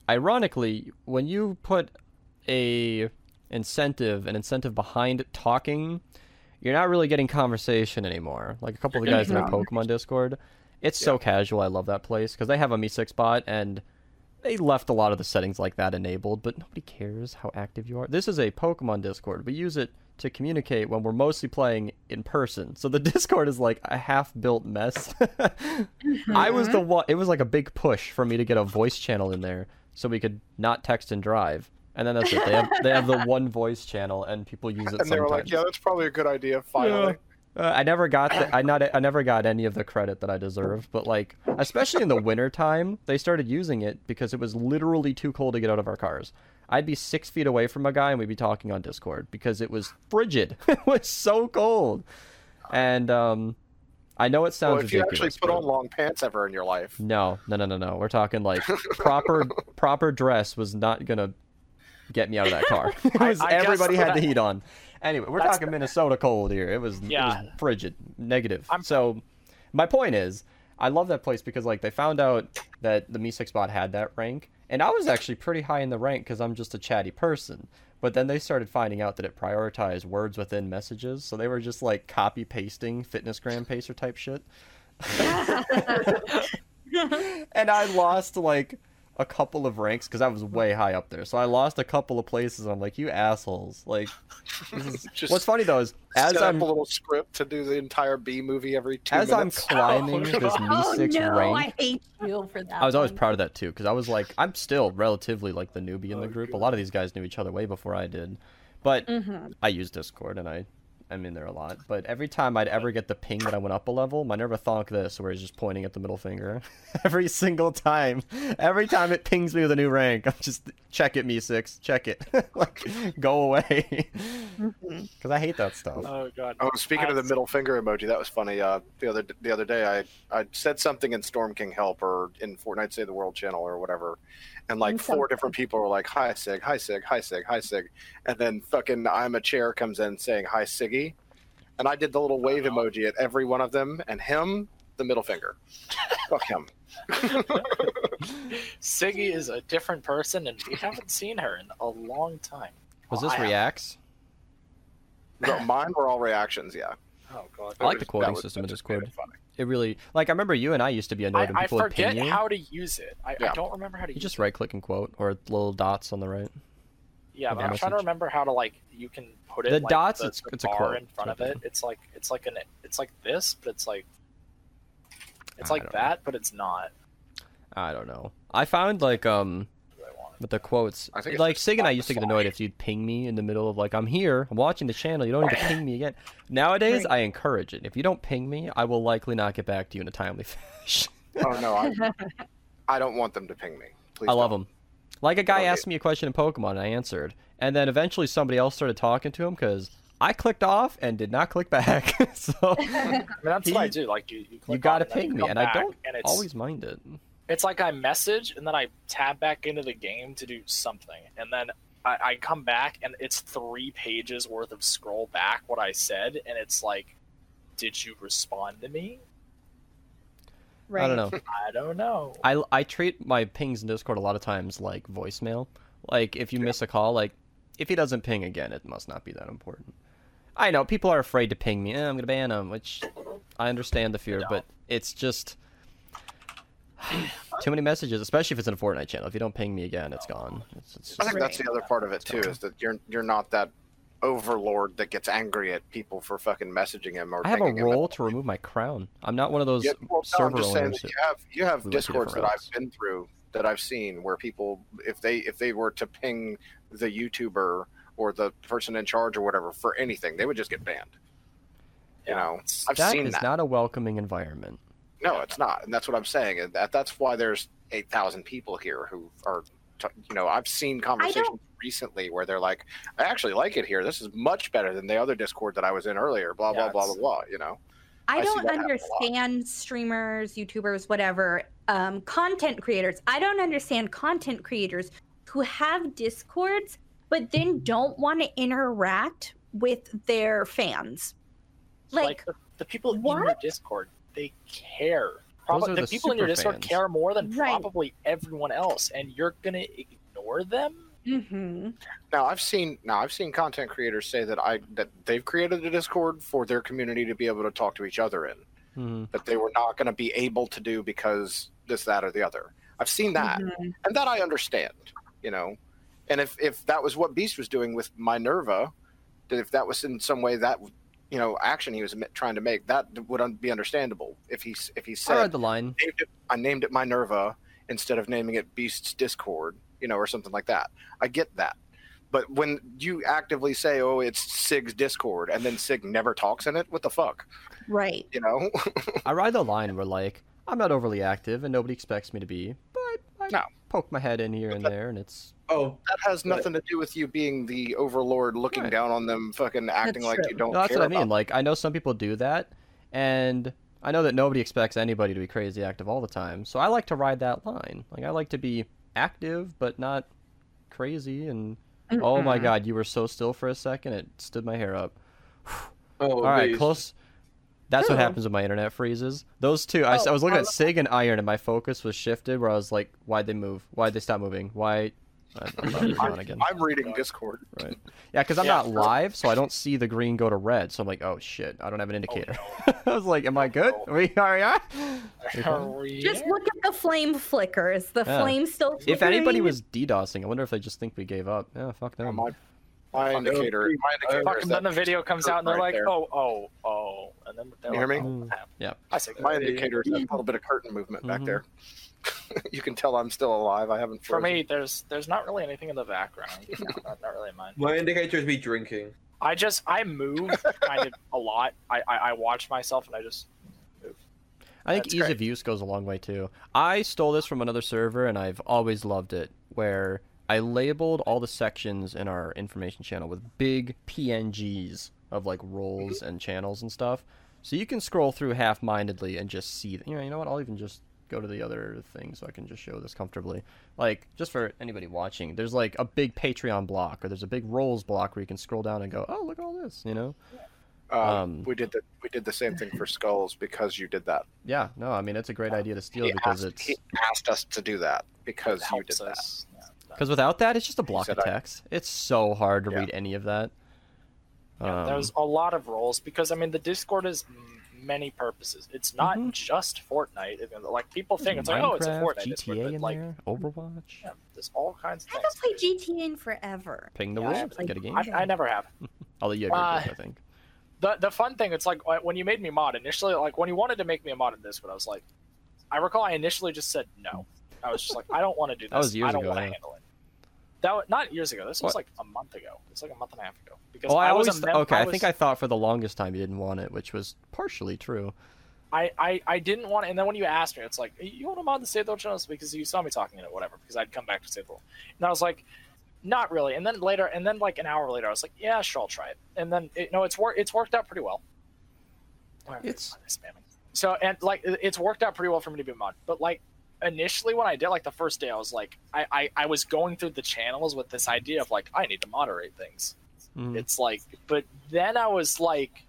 ironically when you put a incentive an incentive behind talking you're not really getting conversation anymore like a couple of the guys in my pokemon discord it's so casual i love that place because they have a MEE6 bot and they left a lot of the settings like that enabled but nobody cares how active you are this is a pokemon discord we use it to communicate when we're mostly playing in person so the discord is like a half built mess I was the mm-hmm. one. It was like a big push for me to get a voice channel in there so we could not text and drive. And then that's it. They have they have the one voice channel, and people use it And they were like, "Yeah, that's probably a good idea." Finally, Uh, I never got the, I not I never got any of the credit that I deserve, but like especially in the winter time, they started using it because it was literally too cold to get out of our cars. I'd be six feet away from a guy and we'd be talking on Discord because it was frigid. it was so cold, and um, I know it sounds well, if you actually put on long pants ever in your life, no, no, no, no, no. We're talking like proper proper dress was not gonna get me out of that car. it I- was I everybody had that- the heat on. Anyway, we're That's- talking Minnesota cold here. It was, Yeah. it was frigid, negative. I'm- So my point is, I love that place because like they found out that the MEE6 bot had that rank, and I was actually pretty high in the rank because I'm just a chatty person. But then they started finding out that it prioritized words within messages, so they were just like copy pasting fitnessgram pacer type shit. and I lost like a couple of ranks because I was way high up there. So I lost a couple of places. And I'm like, you assholes! Like, is... Just what's funny though is as I'm up a little script to do the entire B movie every two as I'm climbing Oh, this Me oh Six no, rank. I hate you for that. I was always one. proud of that too because I was like, I'm still relatively like the newbie in the Oh, group. A lot of these guys knew each other way before I did, but Mhm. I use Discord and I am in there a lot. But every time I'd ever get the ping that I went up a level, my never thonk this where he's just pointing at the middle finger. every single time, every time it pings me with a new rank, I'm just check it, me six, check it, like go away, because I hate that stuff. Oh god. Oh, speaking of the That's- middle finger emoji, that was funny. Uh, the other the other day, I I said something in Storm King Help or in Fortnite Save the World channel or whatever, and like four different people were like, "Hi Sig, hi Sig, hi Sig, hi Sig," and then fucking I'm a chair comes in saying, "Hi Siggy," and I did the little wave uh-huh. emoji at every one of them, and him the middle finger. Fuck him. Siggy is a different person, and we haven't seen her in a long time. Was Well, this I reacts? No, Mine were all reactions. Yeah, Oh god. I like the quoting was- system in just Discord. made funny. It really like I remember you and I used to be I, annoyed when I people would ping you. how to use it. I, I don't remember how to You use just right click and quote or little dots on the right. Yeah, but I'm trying to remember how to like you can put it The like, dots, the, it's- the it's a quote. in front It's of it. It's like it's like an it's like this, but it's like it's I like don't know. that, but it's not. I don't know. I found like um What do I want? With the quotes I think like just Sig and I used to get annoyed if you'd ping me in the middle of like I'm here, I'm watching the channel, you don't need to ping me again. Nowadays Right. I encourage it. If you don't ping me, I will likely not get back to you in a timely fashion. Oh no, I, I don't want them to ping me. Please I love don't. them. Like a guy Okay. asked me a question in Pokemon and I answered, and then eventually somebody else started talking to him because I clicked off and did not click back. so I mean, that's what I do. Like you, you, you gotta on it, then ping me, come and I don't and it's, always mind it. It's like I message and then I tab back into the game to do something, and then I, I come back and it's three pages worth of scroll back what I said, and it's like, did you respond to me? right. I don't know. I don't know. I, I treat my pings in Discord a lot of times like voicemail. Like if you miss a call, like if he doesn't ping again, it must not be that important. I know people are afraid to ping me. Eh, I'm gonna ban him, which I understand the fear, but it's just too many messages, especially if it's in a Fortnite channel. If you don't ping me again, it's gone. It's, it's I think that's the other part of it too, is that you're you're not that overlord that gets angry at people for fucking messaging him or I have a role to remove my crown. I'm not one of those Yeah, well, no, I'm server just saying owners. that that- you have you have who discords that different I've been through that I've seen where people if they if they were to ping the YouTuber or the person in charge or whatever for anything, they would just get banned. You know, I've That seen is that. not a welcoming environment. No, it's not, and that's what I'm saying. And that that's why there's eight thousand people here who are, t- you know, I've seen conversations recently where they're like, "I actually like it here. This is much better than the other Discord that I was in earlier." Blah Yeah, blah blah blah blah. You know, I I don't that happen a lot. understand streamers, YouTubers, whatever, um, content creators. I don't understand content creators who have discords but then don't want to interact with their fans. Like, the, the people in your what? Discord, they care. Probably the, the people in your Discord fans. care more than Right. probably everyone else, and you're gonna ignore them. hmm now I've seen now I've seen content creators say that I that they've created a Discord for their community to be able to talk to each other in, Mhm. that they were not going to be able to do because this that or the other. I've seen that. Mhm. and that I understand, you know. And if if that was what Beast was doing with Minerva, that if that was in some way that you know action he was trying to make, that would un- be understandable. If he if he I said read the line. named it, I named it Minerva instead of naming it Beast's Discord, you know, or something like that. I get that. But when you actively say, "Oh, it's Sig's Discord," and then Sig never talks in it, what the fuck, Right. you know? I ride the line where like I'm not overly active and nobody expects me to be, but I No. poke my head in here and there, and it's Oh, that has Right. nothing to do with you being the overlord, looking Right. down on them, fucking acting like true. you don't no, that's care what I mean. about Like I know some people do that, and I know that nobody expects anybody to be crazy active all the time. So I like to ride that line. Like I like to be active but not crazy. And oh my god, you were so still for a second, it stood my hair up. oh, All right, beast. close. That's what happens when my internet freezes. Those two, I, Oh, was looking I at Sig and Iron, and my focus was shifted. Where I was like, "Why'd they move? Why'd they stop moving? Why?" I, I'm not moving on again. I'm reading Discord. Right. Yeah, because I'm Yeah. not live, so I don't see the green go to red. So I'm like, "Oh shit, I don't have an indicator." no. I was like, "Am I good? Are We are, yeah." Are we Just look at the flame flickers. The Yeah. flame still. If anybody was DDoSing, I wonder if they just think we gave up. Yeah, fuck them. My, my indicator, my indicator Fucking is then the video comes out and they're right like, there. oh, oh, oh, and then they're You hear like, me? oh, what? Yeah. I say, my indicator is a little bit of curtain movement back Mhm. there. you can tell I'm still alive. I haven't. for me, there's there's not really anything in the background. No, not, not really mine. My indicator is me drinking. I just I move kind of a lot. I, I I watch myself and I just move. I think That's ease great. of use goes a long way too. I stole this from another server and I've always loved it where I labeled all the sections in our information channel with big PNGs of like roles and channels and stuff. So you can scroll through half-mindedly and just see, you know, you know what? I'll even just go to the other thing so I can just show this comfortably. Like, just for anybody watching, there's like a big Patreon block or there's a big roles block where you can scroll down and go, oh, look at all this, you know? Um, Um, we did the we did the same thing for skulls because you did that. Yeah, no, I mean, it's a great idea to steal because asked, it's. he asked us to do that because you did helps that. Because without that, it's just a block of said I- text. It's so hard to Yeah. read any of that. Yeah, Um, there's a lot of roles because I mean the Discord is m- many purposes. It's not Mhm. just Fortnite. Like people think it's like oh it's a Fortnite Discord, GTA but in like there, Overwatch. yeah, there's all kinds of I haven't played GTA in forever. Ping the Yeah, I world, get a game. I, I never have. Although you have your Uh, group, I think. the the fun thing it's like when you made me mod initially like when you wanted to make me a mod in this but i was like i recall i initially just said no i was just like i don't want to do this That was years i don't ago, want to handle it that was, not years ago. This was What? like a month ago. It's like a month and a half ago. Because Well, I, I, was always a mem- okay. I, was, think I thought for the longest time you didn't want it, which was partially true. I, I i didn't want it and then when you asked me it's like you want to mod the save the World? Channels because you saw me talking in it whatever because i'd come back to save the World. and i was like not really. And then later and then like an hour later i was like yeah sure i'll try it. And then it, no it's worked it's worked out pretty well. It's- I spamming. So and like it's worked out pretty well for me to be a mod. But like initially when i did like the first day i was like I, I i was going through the channels with this idea of like i need to moderate things Mhm. it's like but then i was like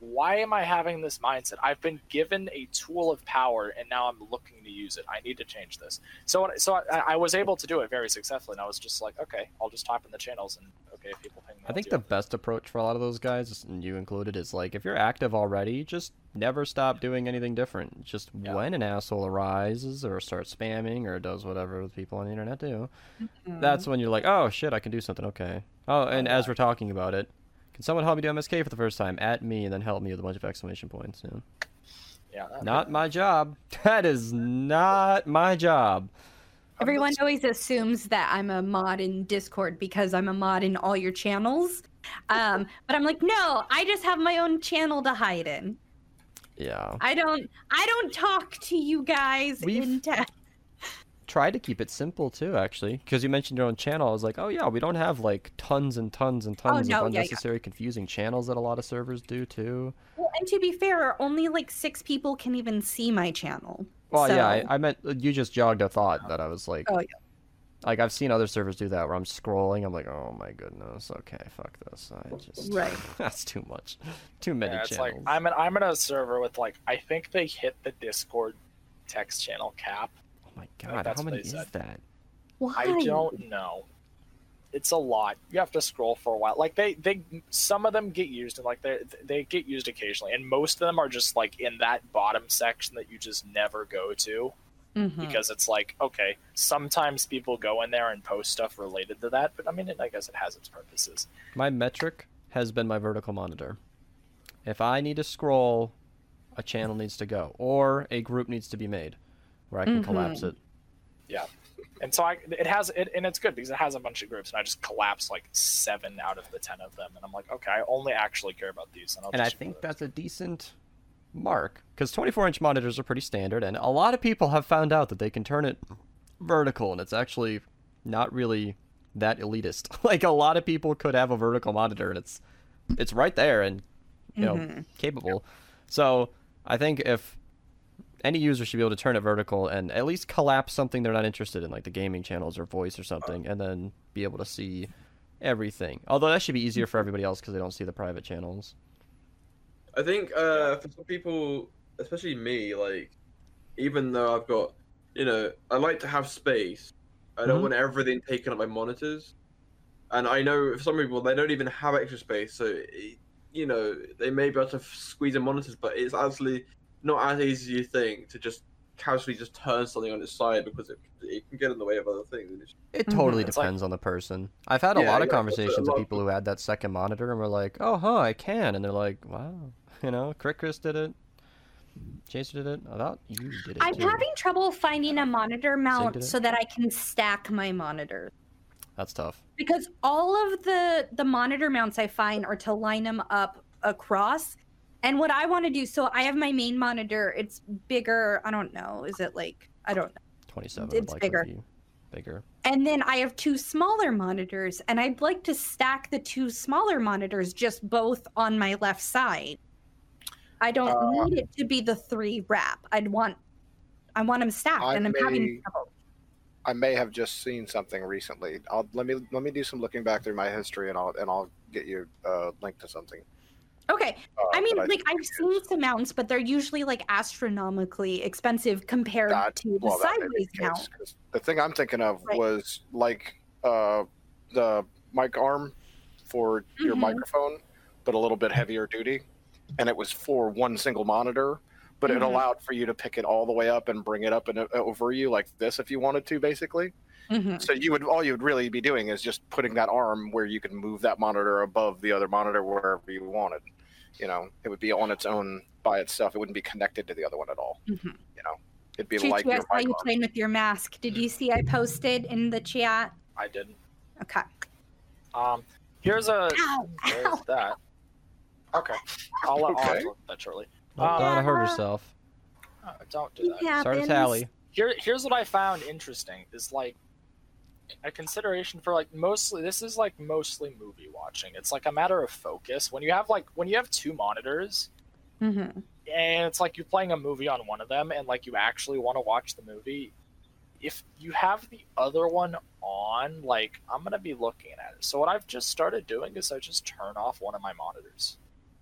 why am i having this mindset i've been given a tool of power and now i'm looking to use it i need to change this so so i, I was able to do it very successfully and i was just like okay i'll just type in the channels and okay if people ping me I think the it. best approach for a lot of those guys, and you included, is like if you're active already, just never stop doing anything different. Just Yeah. when an asshole arises or starts spamming or does whatever the people on the internet do, Mm-hmm. that's when you're like, oh shit, I can do something. Okay. Oh, and yeah. as we're talking about it, can someone help me do MSK for the first time? At me, and then help me with a bunch of exclamation points. Yeah. yeah that- Not my job. That is not my job. Everyone always assumes that I'm a mod in Discord because I'm a mod in all your channels. Um, but I'm like, no, I just have my own channel to hide in. Yeah. I don't I don't talk to you guys We've- in text. Try to keep it simple too, actually, because you mentioned your own channel. I was like, oh yeah, we don't have like tons and tons and tons Oh, no, of yeah, yeah. unnecessary, confusing channels that a lot of servers do too. Well, and to be fair, only like six people can even see my channel. Well, yeah, I, I meant uh, you just jogged a thought that I was like, Oh, yeah. like I've seen other servers do that where I'm scrolling, I'm like, oh my goodness, okay, fuck this, I just Right. that's too much, too many yeah, it's channels. like I'm in, I'm in a server with like I think they hit the Discord text channel cap. Oh my god, how many is said. that? Why? I don't know. It's a lot. You have to scroll for a while. Like they, they, some of them get used, and like they, they get used occasionally, and most of them are just like in that bottom section that you just never go to Mhm. because it's like okay. Sometimes people go in there and post stuff related to that, but I mean, I guess it has its purposes. My metric has been my vertical monitor. If I need to scroll, a channel needs to go, or a group needs to be made, where I can Mhm. collapse it. Yeah, and so I, it has it, and it's good because it has a bunch of groups, and I just collapse like seven out of the ten of them, and I'm like, okay, I only actually care about these, and, I'll and I think that's a decent mark because 24 inch monitors are pretty standard and a lot of people have found out that they can turn it vertical and it's actually not really that elitist like a lot of people could have a vertical monitor and it's it's right there and you know Mhm. capable so i think if any user should be able to turn it vertical and at least collapse something they're not interested in like the gaming channels or voice or something and then be able to see everything although that should be easier for everybody else because they don't see the private channels I think uh, for some people, especially me, like even though I've got, you know, I like to have space. I don't Mhm. want everything taken up by monitors, and I know for some people they don't even have extra space, so it, you know they may be able to squeeze in monitors, but it's actually not as easy as you think to just casually just turn something on its side because it, it can get in the way of other things. and it's- It totally mhm. It's like- depends on the person. I've had a Yeah, lot of yeah, conversations with people who had that second monitor and were like, "Oh, huh, I can," and they're like, "Wow, you know, Crick Chris did it, Chaser did it. I thought you did it I'm too." having trouble finding a monitor mount so that I can stack my monitors. That's tough. because all of the the monitor mounts I find are to line them up across. And what I want to do, so I have my main monitor. It's bigger. I don't know. Is it like I don't know. Twenty-seven. It's like bigger. Bigger. And then I have two smaller monitors, and I'd like to stack the two smaller monitors just both on my left side. I don't Uh, need it to be the three wrap. I'd want I want them stacked, I and I'm having trouble. I may have just seen something recently. I'll let me let me do some looking back through my history, and I'll and I'll get you a link to something. Okay, uh, I mean, like I've seen some mounts, but they're usually like astronomically expensive compared That- to the well, that may be sideways the mount. case, The thing I'm thinking of Right. was like uh, the mic arm for your Mhm. microphone, but a little bit heavier duty, and it was for one single monitor. But it Mhm. allowed for you to pick it all the way up and bring it up and uh, over you like this if you wanted to, basically. Mhm. So you would all you would really be doing is just putting that arm where you can move that monitor above the other monitor wherever you wanted. You know, it would be on its own by itself. It wouldn't be connected to the other one at all. Mhm. You know, it'd be Choo like Choo, I your saw mic you playing with your mask. Did you see I posted in the chat? I didn't. Okay. Um, here's a Ow, there's ow. that. Okay, I'll, I'll have Okay. to look at that shortly. Oh, Um, Donna hurt Yeah. herself. Oh, don't do that. It Start a tally. Here, here's what I found interesting is like a consideration for like mostly this is like mostly movie watching. It's like a matter of focus. When you have like when you have two monitors Mhm. and it's like you're playing a movie on one of them and like you actually want to watch the movie if you have the other one on like i'm gonna be looking at it so what i've just started doing is i just turn off one of my monitors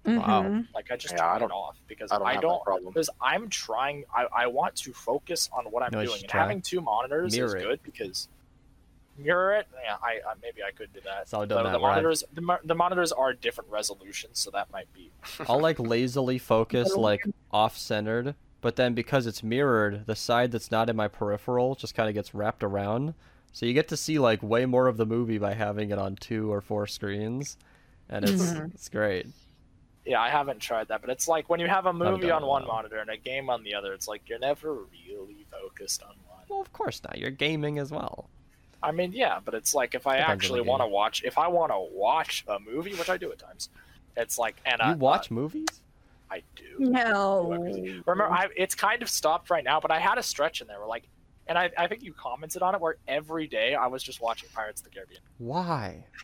Wow. Mhm. like i just Yeah, turn it don't- off because I don't i don't problem. because i'm trying I, I want to focus on what i'm No, doing and having two monitors Mirror is it. good because mirror it yeah i, I maybe i could do that So I've the, done the that. where I've- monitors the, the monitors are different resolutions so that might be I'll like lazily focus like off centered, but then because it's mirrored, the side that's not in my peripheral just kind of gets wrapped around. So you get to see like way more of the movie by having it on two or four screens, and it's Mhm. it's great. Yeah, I haven't tried that, but it's like when you have a movie on one now. monitor and a game on the other, it's like you're never really focused on one. Well, of course not. You're gaming as well. I mean, yeah, but it's like if I Depends actually want to watch, if I want to watch a movie, which I do at times, it's like, and You I, watch movies? I do. No. Remember, I, it's kind of stopped right now, but I had a stretch in there where like, and I, I think you commented on it where every day I was just watching Pirates of the Caribbean. Why?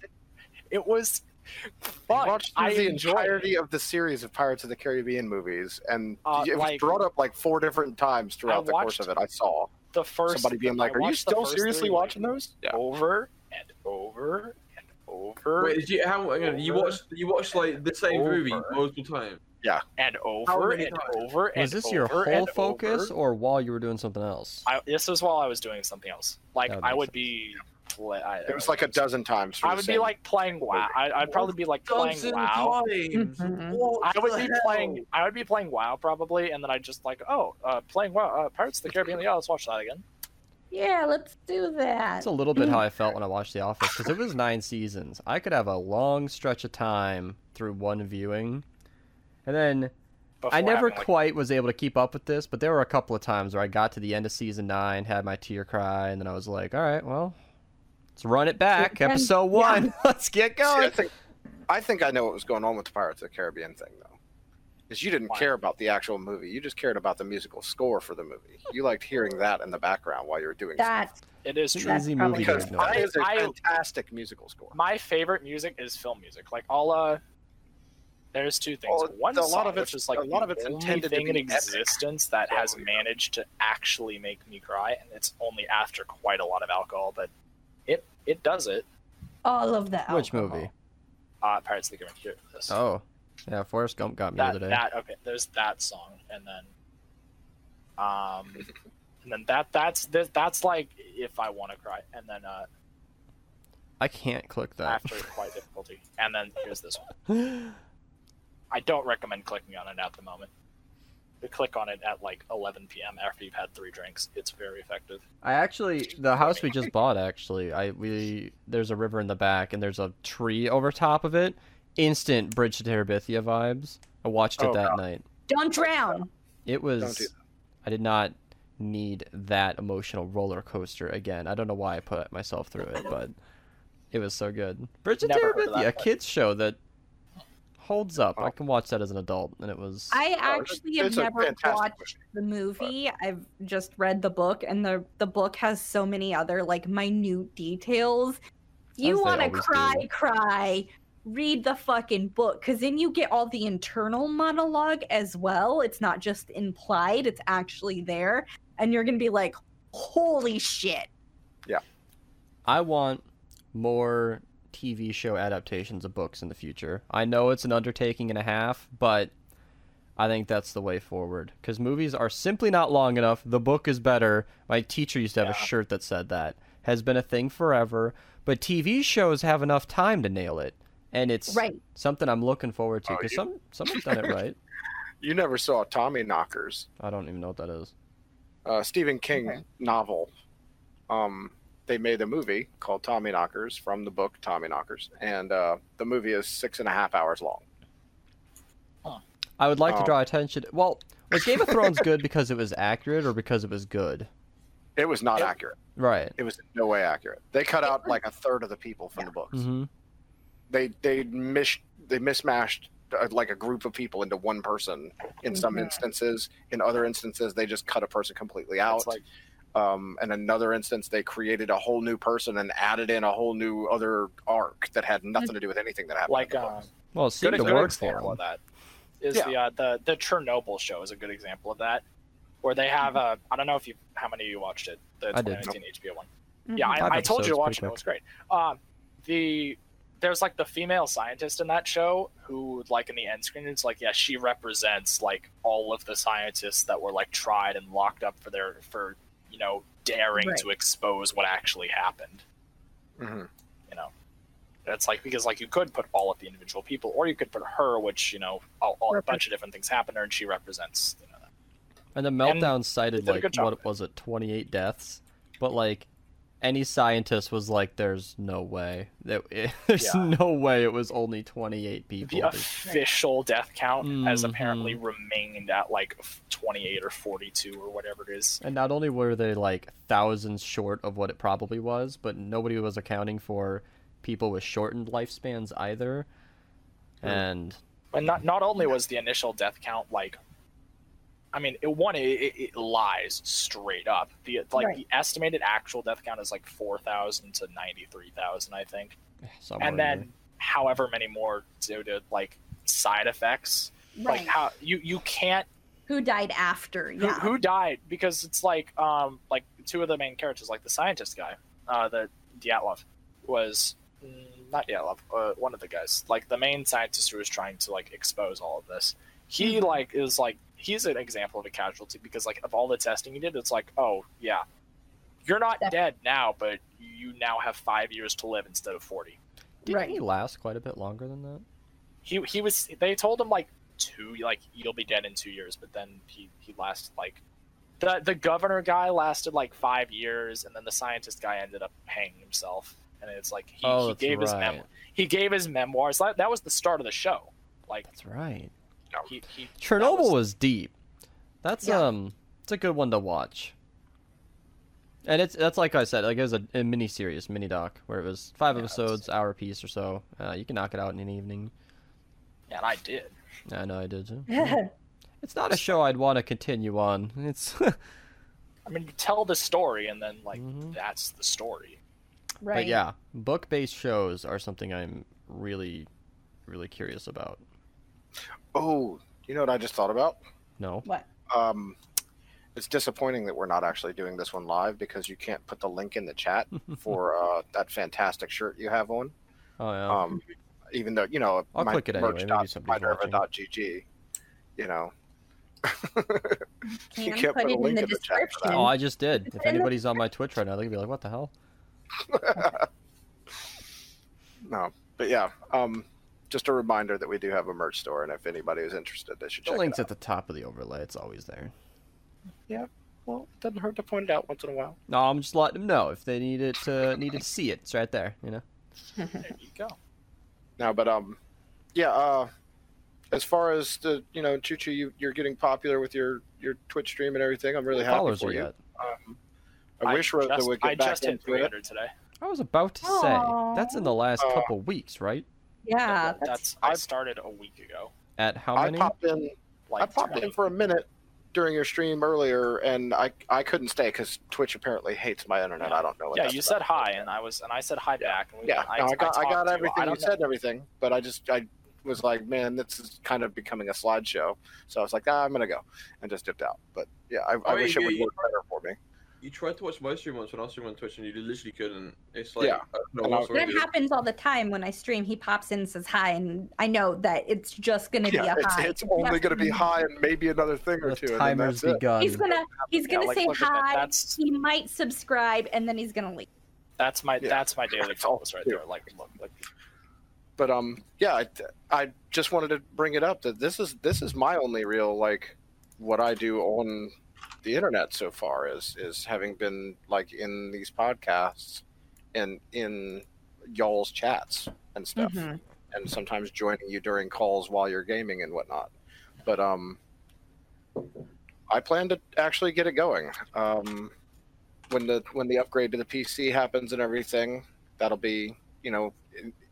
It was I fun. watched through I the enjoyed entirety it. of the series of Pirates of the Caribbean movies, and Uh, it was like- brought up like four different times throughout the course of it. I saw The first somebody being I like, "Are you still seriously watching those?" Yeah. Over and over and over. Wait, did you how hang on, you Over. watched you watched like the same movie multiple times? Yeah, and How over and times? over and Was this your whole focus, over. or while you were doing something else? I, this was while I was doing something else. Like I would I make would be, play, I, It was like a dozen times. for I the would be like playing WoW. I, I'd probably be like playing Dozen WoW. times. Mhm. I would be hell? playing. I would be playing WoW probably, and then I'd just like, oh, uh, playing WoW, uh, Pirates of the Caribbean. Yeah, let's watch that again. Yeah, let's do that. It's a little bit how I felt when I watched The Office because it was nine seasons. I could have a long stretch of time through one viewing, and then Before I never having, like, quite was able to keep up with this. But there were a couple of times where I got to the end of season nine, had my tear cry, and then I was like, "All right, well, let's run it back, And- episode yeah. one. let's get See, I going." think, I think I know what was going on with the Pirates of the Caribbean thing, though. Because you didn't Why? care about the actual movie. You just cared about the musical score for the movie. You liked hearing that in the background while you were doing That It is It's true. an easy movie Because ignore. that is a I- fantastic musical score. My favorite music is film music. Like all uh there's two things. Well, One a lot song, of it's- which is like a lot of it's only intended thing in existence that has managed to actually make me cry, and it's only after quite a lot of alcohol, but it it does it. all of that. Which alcohol. movie? Uh, Pirates of the Caribbean. Oh, yeah, Forrest Gump got me the other day. that okay. There's that song, and then um, and then that that's this, that's like if I want to cry, and then uh, I can't click that. after quite difficulty, and then here's this one. I don't recommend clicking on it at the moment. You click on it at like 11 p.m. after you've had three drinks. It's very effective. I actually the house we just bought actually I we there's a river in the back and there's a tree over top of it. Instant Bridge to Terabithia vibes. I watched it Oh, that God. night. Don't drown. It Don't was do I did not need that emotional roller coaster again. I don't know why I put myself through it, but it was so good. Bridge to Never heard Terabithia, a kids show that holds up. I Oh. can watch that as an adult and it was I No, it's- actually have never watched movie. the movie. I've just read the book, and the the book has so many other like minute details. You want to cry, do. cry. Read the fucking book, because then you get all the internal monologue as well. It's not just implied; it's actually there. and you're gonna be like, holy shit. Yeah. I want more TV show adaptations of books in the future. I know it's an undertaking and a half, but I think that's the way forward because movies are simply not long enough. The book is better. My teacher used to have a shirt that said that. Has been a thing forever, but TV shows have enough time to nail it, and it's Right. something I'm looking forward to Oh, because you- some someone's done it right. You never saw Tommyknockers, I don't even know what that is. uh, Stephen King Okay. novel. Um, they made a movie called Tommyknockers from the book Tommyknockers, and uh, the movie is six and a half hours long. I would like to Oh. draw attention. Well, was Game of Thrones good because it was accurate or because it was good? It was not It- accurate. Right. It was no way accurate. They cut It out was- like a third of the people from the books. hmm They they mis they mismatched uh, like a group of people into one person in some Mhm. instances. In other instances, they just cut a person completely out. It's like um, in another instance, they created a whole new person and added in a whole new other arc that had nothing to do with anything that happened. like uh. Well, it good, seemed to good work for example him. of that is Yeah. the uh, the the Chernobyl show is a good example of that, where they have uh, I don't know if you how many of you watched it the I did. 2019 HBO one. Mhm. Yeah, I, I told you to watch it. pretty It was great. Um, the there's like the female scientist in that show who like in the end screen it's like yeah she represents like all of the scientists that were like tried and locked up for their for you know daring Right. to expose what actually happened Mhm. you know it's like because like you could put all of the individual people or you could put her which you know all, all, a bunch of different things happen to her and she represents you know. And the meltdown cited like what was it, 28 deaths, but like any scientist was like, "There's no way that there's Yeah. no way it was only 28 people." the official death count has Mhm. apparently remained at like 28 or 42 or whatever it is And not only were they like thousands short of what it probably was, but nobody was accounting for people with shortened lifespans either. Hmm. And And not not only was the initial death count like, I mean, it one it, it, it lies straight up. The like Right. the estimated actual death count is like four thousand to ninety three thousand, I think, somewhere and then there. however many more due to like side effects. Right. Like Right. how you you can't Who died after? who, Yeah. who died because it's like um like two of the main characters like the scientist guy uh the Dyatlov was mm, not Dyatlov uh, one of the guys like the main scientist who was trying to like expose all of this he Mhm. like is like he's an example of a casualty because like of all the testing he did it's like oh yeah you're not Def- dead now but you now have five years to live instead of 40 didn't right. he last quite a bit longer than that? he he was they told him like two like you'll be dead in two years but then he he lasted like the the governor guy lasted like five years and then the scientist guy ended up hanging himself and it's like he, oh, he that's gave his mem- he gave his memoirs that, that was the start of the show like That's right. He, he Chernobyl was... was- deep. That's Yeah. um, it's a good one to watch. And it's that's like I said, like it was a, a mini series, mini doc, where it was five Yeah, it's- episodes, hour piece or so. Uh, you can knock it out in an evening. and i did I know I did too. it's not a show I'd want to continue on. It's i mean you tell the story and then like Mhm. that's the story right. but yeah, book-based shows are something I'm really, really curious about. Oh, you know what I just thought about? No, What? Um, it's disappointing that we're not actually doing this one live because you can't put the link in the chat for uh, that fantastic shirt you have on. oh yeah, Um, even though you know, I'll my click it anyway, merch maybe dot somebody's Minerva.gg, you know. Can you can't put put a it in the in the chat description. oh I just did. If anybody's on my Twitch right now, they're gonna be like, "What the hell?" no, but yeah, um, just a reminder that we do have a merch store, and if anybody is interested, they should check out. The check link's at the top of the overlay. It's always there. Yeah, Well, it doesn't hurt to point it out once in a while. No, I'm just letting them know if they need it to need to see it. It's right there. You know. there you go No, but um, yeah. Uh, as far as the you know, Choo Choo, you you're getting popular with your your Twitch stream and everything. I'm really What happy for are you. yet? Um, I, wish Rosa just, would get I back just hit into it. 300 today I was about to say that's in the last Aw. couple weeks, right? Yeah. that's, That's, i started a week ago At how many? I many? popped in. like I popped 20. in for a minute during your stream earlier, and I I couldn't stay because Twitch apparently hates my internet. I don't know what. yeah that's you about. said hi and i was and i said hi back and we, Yeah, I, no, I got I, talked got to you. everything you said and everything, but I just I was like, man, this is kind of becoming a slideshow. So I was like, ah, I'm gonna go, and just dipped out. But yeah, I, I Oh, wish you- it would you- work better for me. You tried to watch my stream once when I was streaming on Twitch, and you literally couldn't. It's like Yeah. I don't know And I- what's wrong That happens all the time when I stream. He pops in and says hi, and I know that it's just gonna Yeah, be a it's, hi. it's only gonna be high and maybe another thing or The two. and then timer's that's it. begun. He's gonna he's gonna like, say look at that. hi. That's He might subscribe, and then he's gonna leave. that's my Yeah. that's my daily That's all focus right there. Like look, like but um yeah I, I just wanted to bring it up that this is this is my only real like what i do on the internet so far is is having been like in these podcasts and in y'all's chats and stuff Mhm. and sometimes joining you during calls while you're gaming and whatnot but um i plan to actually get it going um when the when the upgrade to the pc happens and everything that'll be you know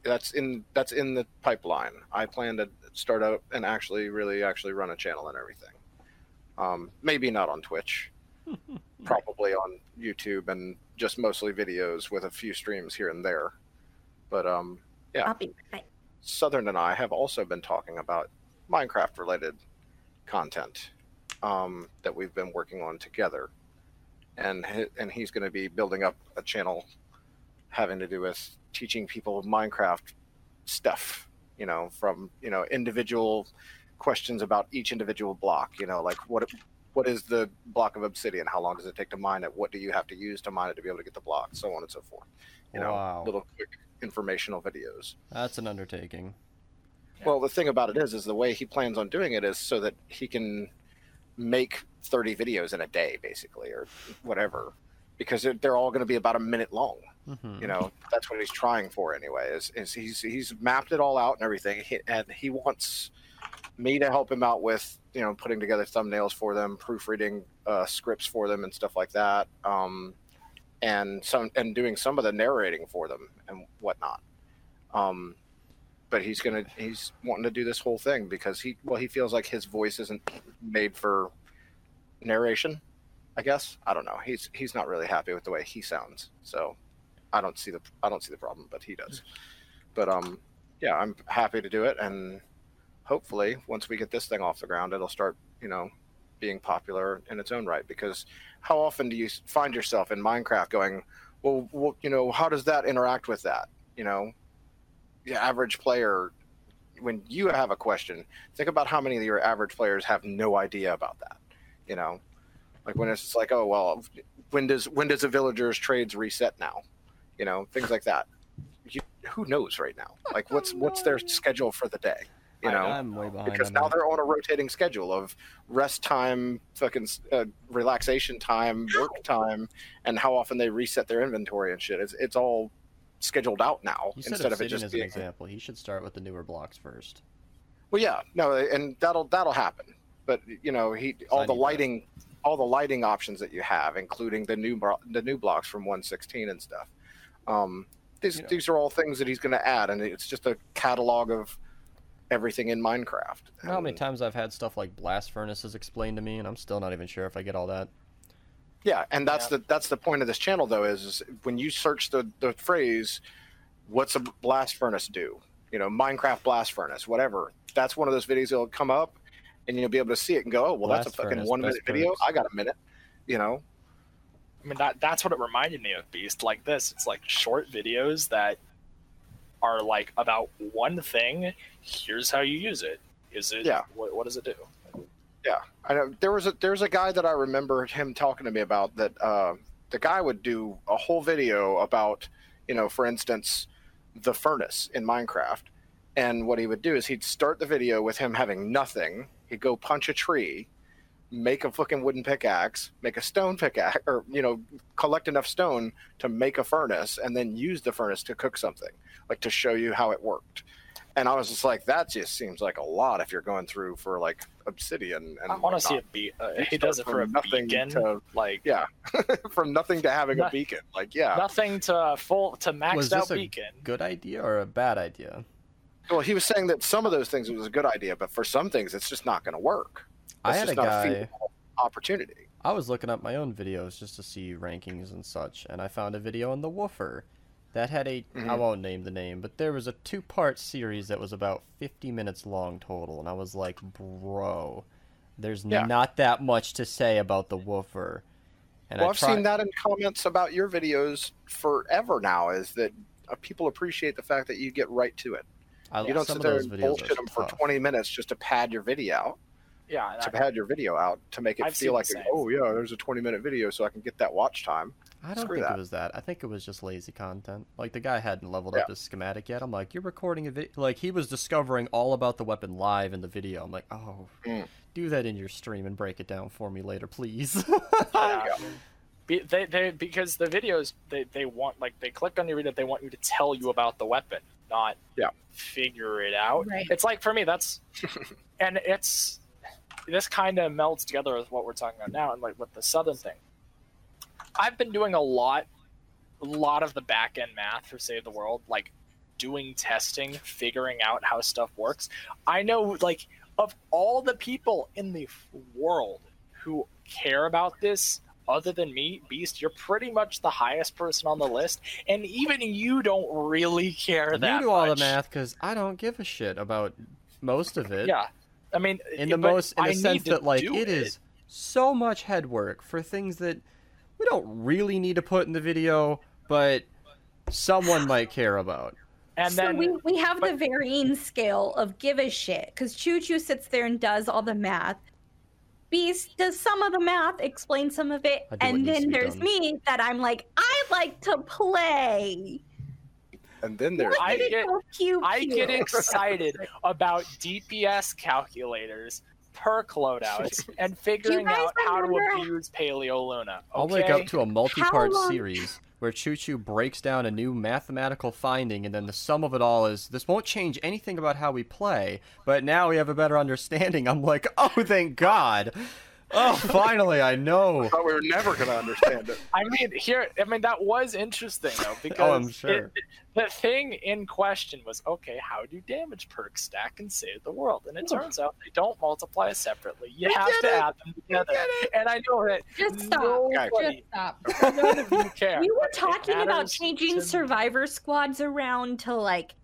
that's in that's in the pipeline. I plan to start up and actually really actually run a channel and everything. Um, maybe not on Twitch, probably on YouTube and just mostly videos with a few streams here and there. But um, Yeah. I'll be right. Southern and I have also been talking about Minecraft related content um, that we've been working on together, and he, and he's going to be building up a channel having to do with teaching people Minecraft stuff. You know, from you know individual questions about each individual block. You know, like what what is the block of obsidian? How long does it take to mine it? What do you have to use to mine it to be able to get the block? So on and so forth. You know, Wow. little quick informational videos. That's an undertaking. Well, the thing about it is, is the way he plans on doing it is so that he can make 30 videos in a day, basically, or whatever, because they're, they're all going to be about a minute long. Mhm. You know, that's what he's trying for anyway. Is, is he's he's mapped it all out and everything, he, and he wants me to help him out with you know putting together thumbnails for them, proofreading uh, scripts for them, and stuff like that. Um, and some and doing some of the narrating for them and whatnot. Um, but he's gonna he's wanting to do this whole thing because he well he feels like his voice isn't made for narration. I guess I don't know. He's he's not really happy with the way he sounds. So I don't see the I don't see the problem, but he does. But um, yeah, I'm happy to do it, and hopefully once we get this thing off the ground, it'll start you know being popular in its own right. Because how often do you find yourself in Minecraft going, well, well you know, how does that interact with that? You know, the average player when you have a question think about how many of your average players have no idea about that you know? Like when it's like oh well when does when does a villager's trades reset now? You know things like that. You, who knows right now? Like what's what's their schedule for the day you know I'm way behind. because now that. they're on a rotating schedule of rest time, fucking uh, relaxation time, work time, and how often they reset their inventory and shit. It's it's all scheduled out now You instead of it obsidian just as an example. He should start with the newer blocks first. Well, yeah, no, and that'll that'll happen. But you know, he all the need that. lighting, all the lighting options that you have, including the new bro- the new blocks from 116 and stuff. Um, these You know. these are all things that he's going to add, and it's just a catalog of everything in Minecraft. You know how many times I've had stuff like blast furnaces explained to me, and I'm still not even sure if I get all that. Yeah, and that's Yeah. the that's the point of this channel though is, is when you search the the phrase, "What's a blast furnace do?" You know, Minecraft blast furnace, whatever. That's one of those videos that'll come up, and you'll be able to see it and go, "Oh, well, that's a fucking furnace, one minute video. perks. I got a minute." You know, I mean that that's what it reminded me of Beast like this. It's like short videos that are like about one thing. Here's how you use it. Is it Yeah. what, what does it do? Yeah, I know. There was a there's a guy that I remember him talking to me about that. Uh, the guy would do a whole video about, you know, for instance, the furnace in Minecraft, and what he would do is he'd start the video with him having nothing. He'd go punch a tree, make a fucking wooden pickaxe, make a stone pickaxe, or you know, collect enough stone to make a furnace, and then use the furnace to cook something, like to show you how it worked. And I was just like, that just seems like a lot if you're going through for like obsidian. And I want to see whatnot. a beat. Uh, he does it for a nothing beacon. to- like Yeah, from nothing to having a beacon. Like, yeah. nothing to full to Was maxed out this a beacon. good idea or a bad idea? Well, he was saying that some of those things it was a good idea, but for some things, it's just not going to work. I It's had just a not guy. feasible opportunity. I was looking up my own videos just to see rankings and such, and I found a video on the woofer. That had a I Mhm. won't name the name, but there was a two part series that was about 50 minutes long total, and I was like, bro, there's Yeah. not that much to say about the woofer. And well, I I've tried- seen that in comments about your videos forever now. Is that uh, people appreciate the fact that you get right to it. I, You don't sit there and videos bullshit them for 20 minutes just to pad your video out, Yeah, to I- pad your video out to make it I've feel like, the oh yeah, there's a 20 minute video, so I can get that watch time. I don't Screw think that. it was that. I think it was just lazy content. Like the guy hadn't leveled up his schematic yet. I'm like, you're recording a video. Like he was discovering all about the weapon live in the video. I'm like, oh, Mm. do that in your stream and break it down for me later, please. Yeah. Be, they, they because the videos they, they want like they click on your video they want you to tell you about the weapon not Yeah. figure it out Right. it's like for me that's and it's this kind of melds together with what we're talking about now and like with the southern thing. I've been doing a lot a lot of the back end math for save the world like doing testing figuring out how stuff works. I know like of all the people in the world who care about this other than me beast you're pretty much the highest person on the list and even you don't really care that you do all the math because I don't give a shit about most of it. yeah i mean In the most, in I the need sense that like do it is so much head work for things that we don't really need to put in the video, but someone might care about. and so then we, we have the varying scale of give a shit because Choo Choo sits there and does all the math. Beast does some of the math, explains some of it, I do what and then there's done. me that I'm like, I like to play. And then there's I get- how cute, I get excited about DPS calculators, perk loadouts, and figuring out how to abuse Paleo Luna. I'll Okay? wake up to a multi-part series where Choo Choo breaks down a new mathematical finding, and then the sum of it all is this won't change anything about how we play, but now we have a better understanding. I'm like, oh, thank God. Oh, finally, I know. thought we were never going to understand it. I mean, here, I mean, that was interesting though because Oh, I'm sure. it- the thing in question was okay, how do damage perks stack and save the world? And it turns out they don't multiply separately. You We have to it! add them together. And I know that Just stop. nobody, Just stop. none of you care. We were talking about changing to- survivor squads around to like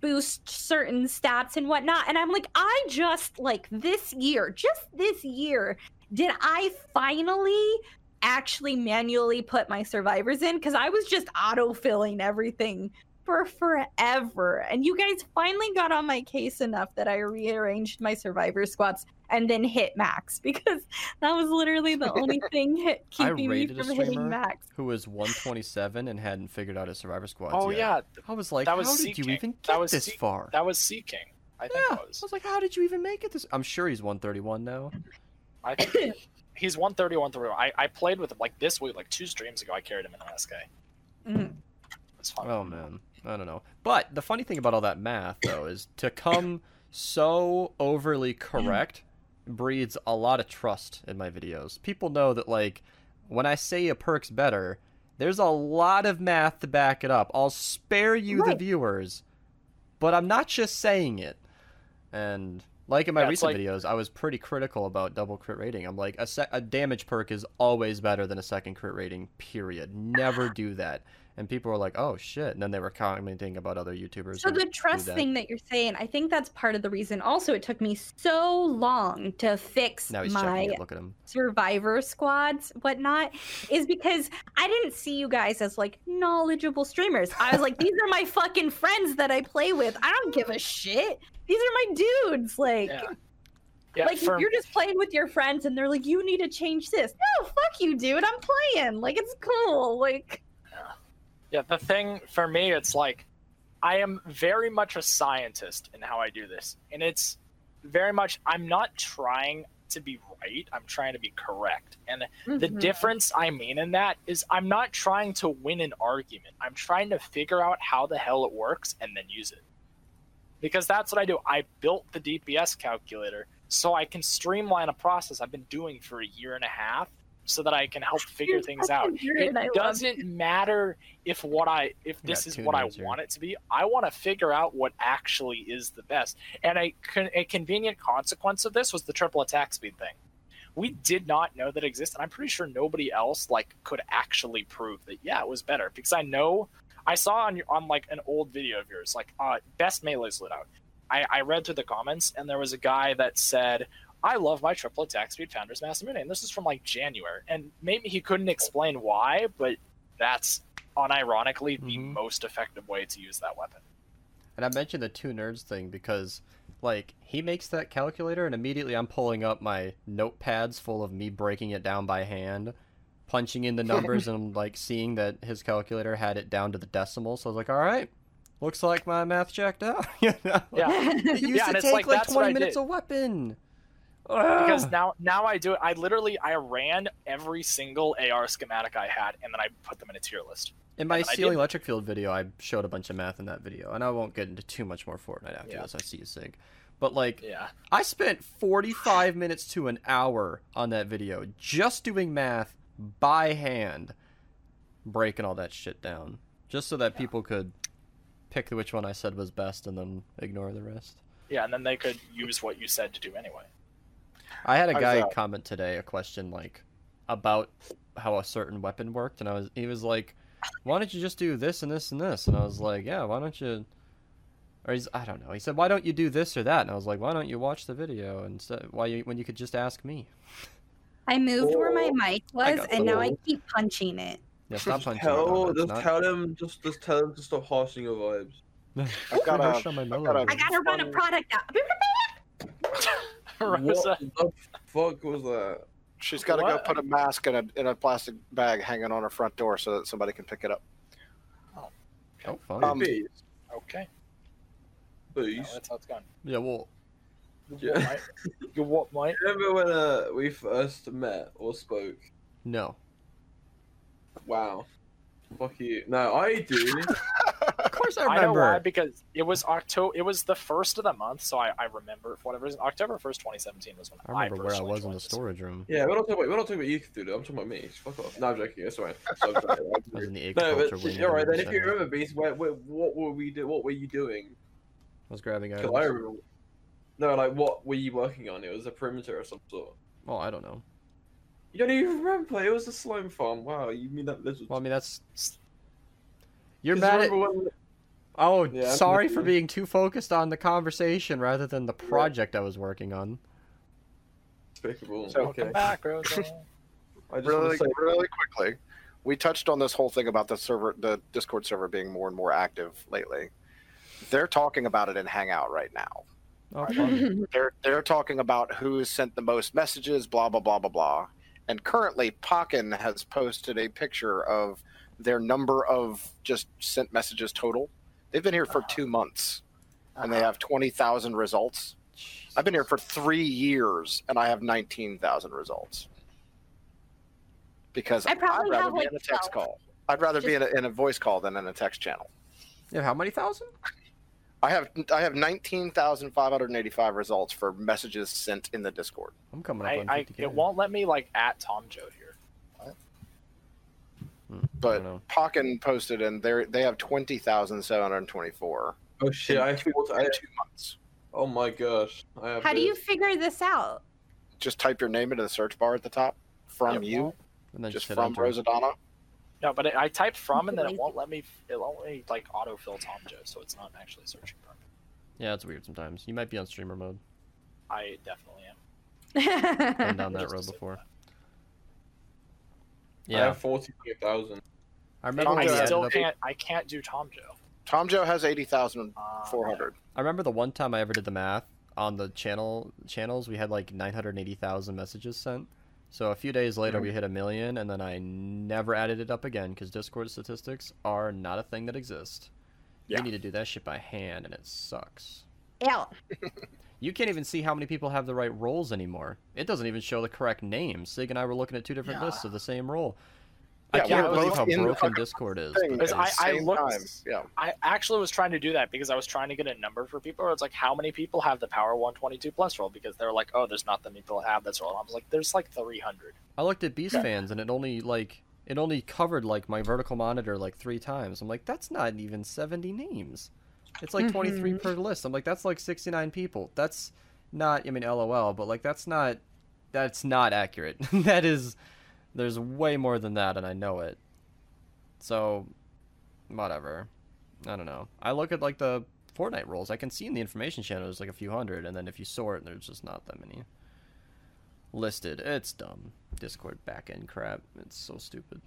boost certain stats and whatnot. And I'm like, I just like this year, just this year, did I finally actually manually put my survivors in? Because I was just auto filling everything for forever. And you guys finally got on my case enough that I rearranged my survivor squads and then hit max because that was literally the only thing hit, keeping me rated a from hitting max. who was 127 and hadn't figured out his Survivor Squads Oh yet. yeah, I was like, That was how did you seeking. even That get was this seek- far? that was seeking. I think yeah. it I was. was like, how did you even make it this? I'm sure he's 131 now. I think he's 131 through. I, I played with him like this week, like two streams ago. I carried him in the SK. It's fun. Oh man, I don't know. But the funny thing about all that math though is to come so overly correct breeds a lot of trust in my videos. People know that like when I say a perk's better, there's a lot of math to back it up. I'll spare you the viewers, but I'm not just saying it. And like in my Yeah, recent like- videos, I was pretty critical about double crit rating. I'm like, a, se- a damage perk is always better than a second crit rating, period. Never do that. And people were like, oh shit. And then they were commenting about other YouTubers. So the trust that. thing that you're saying, I think that's part of the reason. Also, it took me so long to fix Now he's my it. Look at him. survivor squads, whatnot, is because I didn't see you guys as like knowledgeable streamers. I was like, these are my fucking friends that I play with. I don't give a shit. These are my dudes. Like, Yeah. Yeah, like for, you're just playing with your friends and they're like, you need to change this. No, fuck you, dude. I'm playing. Like, it's cool. Like, yeah, the thing for me, it's like I am very much a scientist in how I do this, and it's very much I'm not trying to be right. I'm trying to be correct, and the mhm. difference I mean in that is I'm not trying to win an argument. I'm trying to figure out how the hell it works and then use it. Because that's what I do. I built the DPS calculator so I can streamline a process I've been doing for a year and a half so that I can help figure things out. It I doesn't matter if what I if this is what I want it to be. I want to figure out what actually is the best. And a, a convenient consequence of this was the triple attack speed thing we did not know that existed. And I'm pretty sure nobody else like could actually prove that yeah, it was better because I know I saw on your, on like an old video of yours, like uh, best melee's lit out. I, I read through the comments and there was a guy that said, "I love my triple attack speed Founder's Masamune," and this is from like January, and maybe he couldn't explain why, but that's unironically the Mhm. most effective way to use that weapon. And I mentioned the two nerds thing because, like, he makes that calculator, and immediately I'm pulling up my notepads full of me breaking it down by hand, punching in the numbers, and I'm like seeing that his calculator had it down to the decimal. So I was like, all right, looks like my math checked out. you know? Yeah. It used Yeah, to take like, like, 20 minutes a weapon. Because now now I do it. I literally I ran every single AR schematic I had, and then I put them in a tier list. In my did- electric field video, I showed a bunch of math in that video, and I won't get into too much more Fortnite after Yeah. this. I see you sig. But like, Yeah, I spent 45 minutes to an hour on that video just doing math by hand, breaking all that shit down, just so that people could pick which one I said was best and then ignore the rest. yeah, and then they could use what you said to do anyway. I had a How's guy that? comment today a question like about how a certain weapon worked, and I was he was like, "Why don't you just do this and this and this?" And I was like, "Yeah, why don't you?" Or he's I don't know. He said, "Why don't you do this or that?" And I was like, "Why don't you watch the video instead? Why you when you could just ask me?" I moved where my Oh, mic was, and now I keep punching it. Yeah, stop just punching. tell, me, Donna, it's just not- tell them, just, just tell them to stop harshing your vibes. I've got a- Rush on my I've got mellow a- I gotta run a Funny. product out. Rosa, What the fuck was that? She's got to go put a mask in a in a plastic bag hanging on her front door so that somebody can pick it up. Oh, fun. Um, okay, Bees. no, that's how it's gone. yeah, well, You Yeah. what, mate? You what, mate? Remember when uh, we first met or spoke? no. Wow. Fuck you. No, I do. Of course I I know remember. why because it was October. It was the first of the month, so I, I remember for whatever reason. October first, twenty seventeen was when I remember where I was in the storage room. yeah, we're not talking about, we're not talking about you, Cthulhu. I'm talking about me. Fuck off. No, I'm joking. That's alright. So I'm sorry. I was in the no, but wing. Then if you remember, Beast, where, where, what were we do? What were you doing? I was grabbing items. I remember. No, like what were you working on? It was a perimeter of some sort. Well, I don't know. You don't even remember. It was a slime farm. Wow, you mean that lizard? Well, I mean that's. You're 'Cause mad at. remember when- Oh, Yeah, I'm sorry for being too focused on the conversation rather than the project I was working on. Despicable. So- okay. Welcome back, Rosa. I just really, say, really quickly, we touched on this whole thing about the server, the Discord server being more and more active lately. They're talking about it in Hangout right now. Oh, fun. They're they're talking about who's sent the most messages, blah blah blah blah blah. And currently, Pokken has posted a picture of their number of just sent messages total. They've been here for uh-huh. two months, and they uh-huh. have twenty thousand results. I've been here for three years, and I have nineteen thousand results. Because I probably would rather have, be like, in a text 12. call. I'd rather be in a, in a voice call than in a text channel. Yeah, how many thousand? I have I have nineteen thousand five hundred eighty five results for messages sent in the Discord. I'm coming up I, on I 50K. it won't let me like at Tom Joe here. I Hmm, but don't know. Pokken posted, and they they have twenty thousand seven hundred twenty four. oh shit! I thought I. two months. Oh my gosh! I have How do you figure this out? Just type your name into the search bar at the top. From It you, And then just hit from enter. Rosadonna. No, but it, I typed from and then it won't let me. It won't let me like autofill Tom Joe, so it's not actually searching for me. Yeah, it's weird sometimes. You might be on streamer mode. I definitely am. Been down that road before. that. I Yeah, have forty-five thousand. I remember Tom I we Joe ended still can't. I can't do Tom Joe. Tom Joe has eighty thousand Uh. I remember the one time I ever did the math on the channel channels. We had like 980,000 messages sent. So a few days later, we hit a million, and then I never added it up again because Discord statistics are not a thing that exists. Yeah. You need to do that shit by hand, and it sucks. Ew. You can't even see how many people have the right roles anymore. It doesn't even show the correct name. Sig and I were looking at two different Yeah. lists of the same role. Yeah, I can't believe how broken Discord is. Because- I- I looked- time. Yeah. I actually was trying to do that because I was trying to get a number for people. Where it's like, how many people have the Power 122 Plus role? Because they're like, oh, there's not that many people have this role. And I was like, there's like 300. I looked at Beast fans and it only like it only covered like my vertical monitor like three times. I'm like, that's not even 70 names. It's like 23 Mhm. per list. I'm like, that's like 69 people. That's not. I mean, LOL, but like that's not. That's not accurate. that is. There's way more than that, and I know it. So, whatever. I don't know. I look at like the Fortnite roles. I can see in the information channel there's like a few hundred, and then if you sort, there's just not that many listed. It's dumb. Discord backend crap. It's so stupid.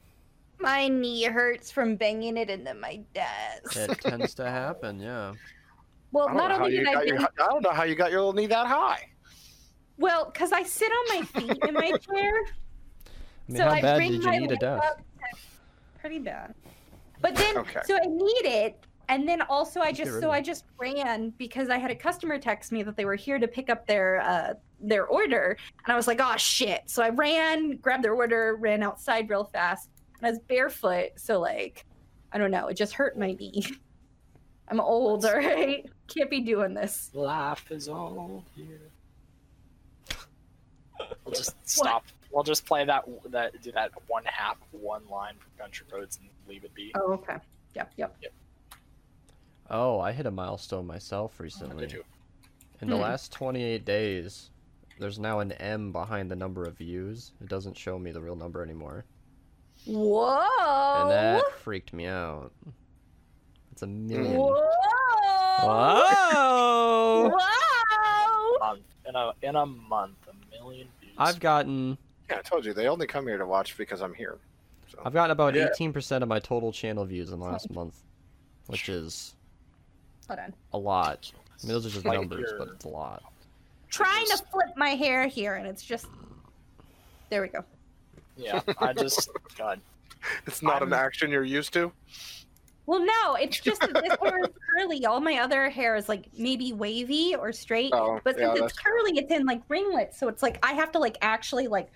My knee hurts from banging it into my desk. It tends to happen. Yeah. well, I don't, know how only you did I got bang your, I don't know how you got your little knee that high. Well, because I sit on my feet in my chair. I mean, so how I bad bring did you my need a desk? Pretty bad. But then, Okay. so I need it, and then also I Just get just rid so I just ran because I had a customer text me that they were here to pick up their uh their order, and I was like, oh shit! So I ran, grabbed their order, ran outside real fast, and I was barefoot, so like, I don't know, it just hurt my knee. I'm old, all right. Can't be doing this. Life is all here. We'll just stop. We'll just play that that do that one half one line from Country Roads and leave it be. Oh, okay. Yep, yep. Yep. Oh, I hit a milestone myself Did recently. you? In the Hmm. last 28 days, there's now an M behind the number of views. It doesn't show me the real number anymore. Whoa! And that freaked me out. It's a million. Whoa! Whoa! Whoa! In a in a month, a million views. I've gotten Yeah, I told you they only come here to watch because I'm here. So I've gotten about Yeah. 18% of my total channel views in the last month, which is Hold on. a lot. I mean, those are just Like numbers, but it's a lot. Trying to flip my hair here, and it's just. There we go. Yeah, I just God. it's not an I'm- action you're used to. Well, no, it's just that this hair is curly. All my other hair is like maybe wavy or straight, Oh, but yeah, since that's it's curly, it's in like ringlets. So it's like I have to like actually like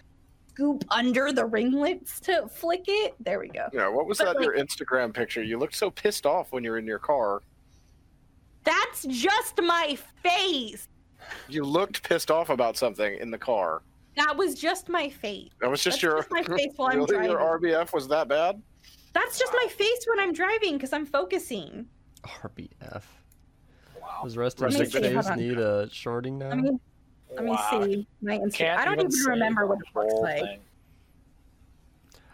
scoop under the ringlets to flick it. There we go. Yeah, what was But, that your Instagram picture? You looked so pissed off when you're in your car. That's just my face. You looked pissed off about something in the car. That was just my face. That was just That's your just my face while I'm driving. really your driving. RBF was that bad? That's just my face when I'm driving because I'm focusing. RBF. Wow. Does rest of Let his me see, face need a shorting now? Let me let me see my Instagram. I don't even say remember what it looks like. thing.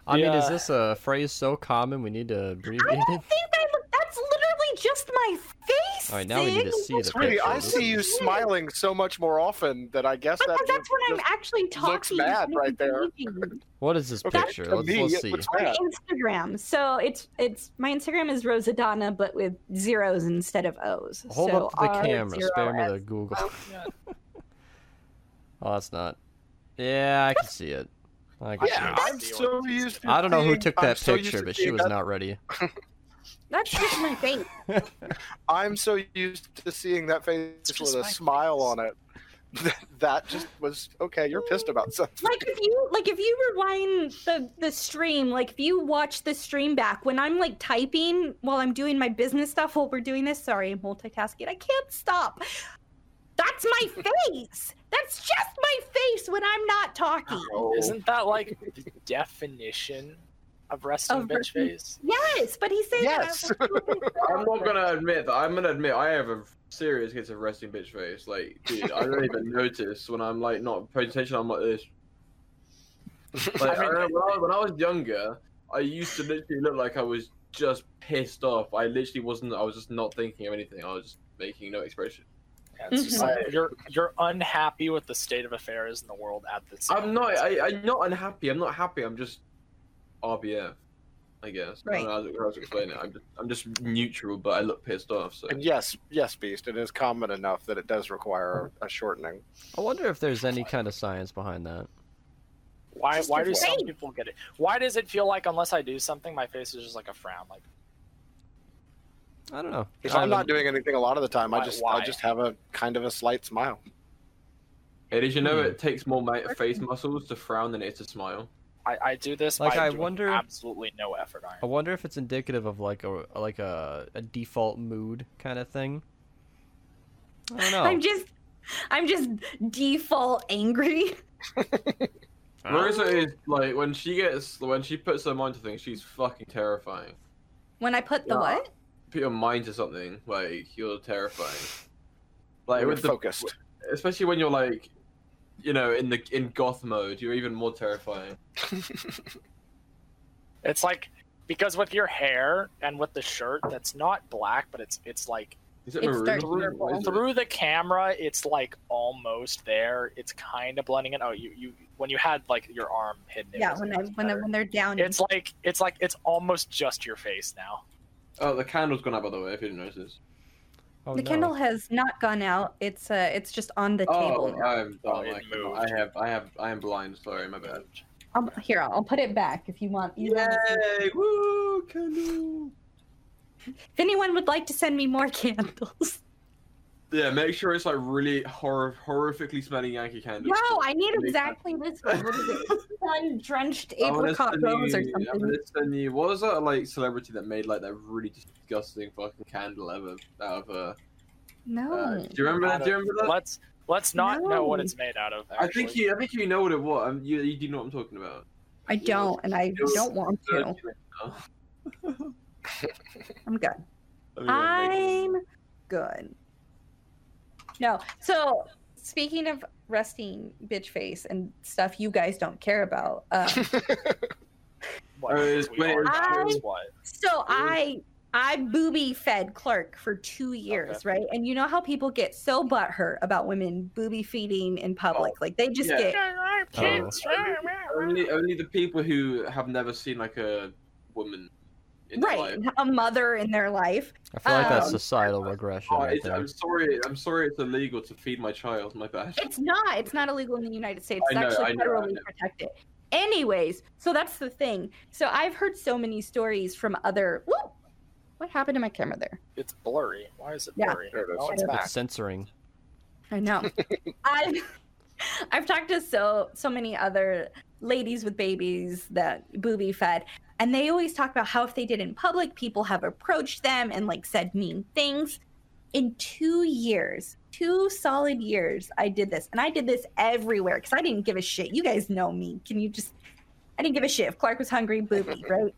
I mean, is this a phrase so common we need to abbreviate I don't think I look. That's literally just my face. All right, now we need to see the Sweetie, picture. I This see is- you smiling so much more often that I guess But that that's when I'm just- actually talking. looks mad and right there. engaging. What is this Okay, picture? to Let's, me, let's it see. looks On bad. Instagram. So it's it's my Instagram is Rosadonna, but with zeros instead of O's. Hold so up the R, camera. zero, Spare me S. the Google. Oh, oh, that's not. Yeah, I can see it. I can Yeah, see I'm see so used to. I don't know who seeing- took I'm that so used picture, to but she seeing was that- not ready. That's just my face. I'm so used to seeing that face It's with a smile face. on it. that just was okay. You're pissed about something. like if you like if you rewind the the stream like if you watch the stream back when i'm like typing while i'm doing my business stuff while we're doing this sorry i'm multitasking i can't stop that's my face that's just my face when i'm not talking Oh. Isn't that like the definition of resting Of bitch resting- face? yes but he's saying Yes. that I I'm not gonna admit that. I'm gonna admit I have a serious case of resting bitch face. Like, dude, I don't even notice when I'm like not paying attention. I'm like this. Like, I I mean- remember when, I, when I was younger, I used to literally look like I was just pissed off. I literally wasn't. I was just not thinking of anything. I was just making no expression. Yeah, it's just Mhm. like you're you're unhappy with the state of affairs in the world at this. I'm not. I, I'm not unhappy. I'm not happy. I'm just RBF. I guess. I don't know how to explain it. I'm just, I'm just neutral, but I look pissed off. So And yes, yes, Beast, it is common enough that it does require a shortening. I wonder if there's any kind of science behind that. Why Just why do some people get it? Why does it feel like unless I do something, my face is just like a frown? Like I don't know. If I I'm not doing anything a lot of the time, I just why? I just have a kind of a slight smile. Hey, did you know Hmm. it takes more face muscles to frown than it is to smile? I, I do this Like, by I doing wonder- absolutely no effort on I wonder if it's indicative of like a like a, a default mood kind of thing. I don't know. i'm just i'm just default angry Marissa is like when she gets when she puts her mind to things, she's fucking terrifying. when i put the Yeah. what Put your mind to something, like you're terrifying. Like You're with the, focused. especially when you're like, you know, in the in goth mode, you're even more terrifying. It's like because with your hair and with the shirt that's not black but it's it's like Is it It's maroon? dark What purple. is it? through the camera it's like almost there it's kind of blending in oh you you when you had like your arm hidden Yeah, when I when I, when they're down. it's like it's like it's almost just your face now Oh, the candle's gone out by the way. If you didn't notice. Oh, the no. candle has not gone out. It's uh, it's just on the table. Oh. I'm Oh, dumb. it I, have, I have, I am blind. Sorry, my bad. Um, here, I'll put it back if you want. You want Yay! Woo! Candle. if anyone would like to send me more candles. Yeah, make sure it's like really horror, horrifically smelling Yankee candle. No, I need Make exactly this one. What is it? Sun drenched apricot send rose or you- I'm something. gonna send you. What was that like celebrity that made like that really disgusting fucking candle ever out of uh, No. uh Do you remember? Out Do you remember that? let's let's not know what it's made out of I think you. I think you know what it was. Um, you, you do know what I'm talking about. I don't, and I was- don't want to. I'm good. I'm good. No. So speaking of resting bitch face and stuff you guys don't care about, um, what, Uh, it's- wait, already I- what so I I booby fed Clark for two years, right? And you know how people get so butthurt about women booby feeding in public, like they just Yeah. get Oh. Only, only the people who have never seen like a woman in their right life. a mother in their life. I feel like that's Um, societal regression Oh, right. I'm sorry. I'm sorry. It's illegal to feed my child. My bad. It's not. It's not illegal in the United States. It's I know, actually I know, I federally know. protected. Anyways, so that's the thing. So I've heard so many stories from other. Whoa! What happened to my camera there? it's blurry why is it blurry There it is. oh it's It's censoring. I know. I've I've talked to so so many other ladies with babies that booby fed, and they always talk about how if they did in public, people have approached them and like said mean things. In two years, two solid years, I did this, and I did this everywhere because I didn't give a shit. You guys know me. Can you just? I didn't give a shit if Clark was hungry, booby, right?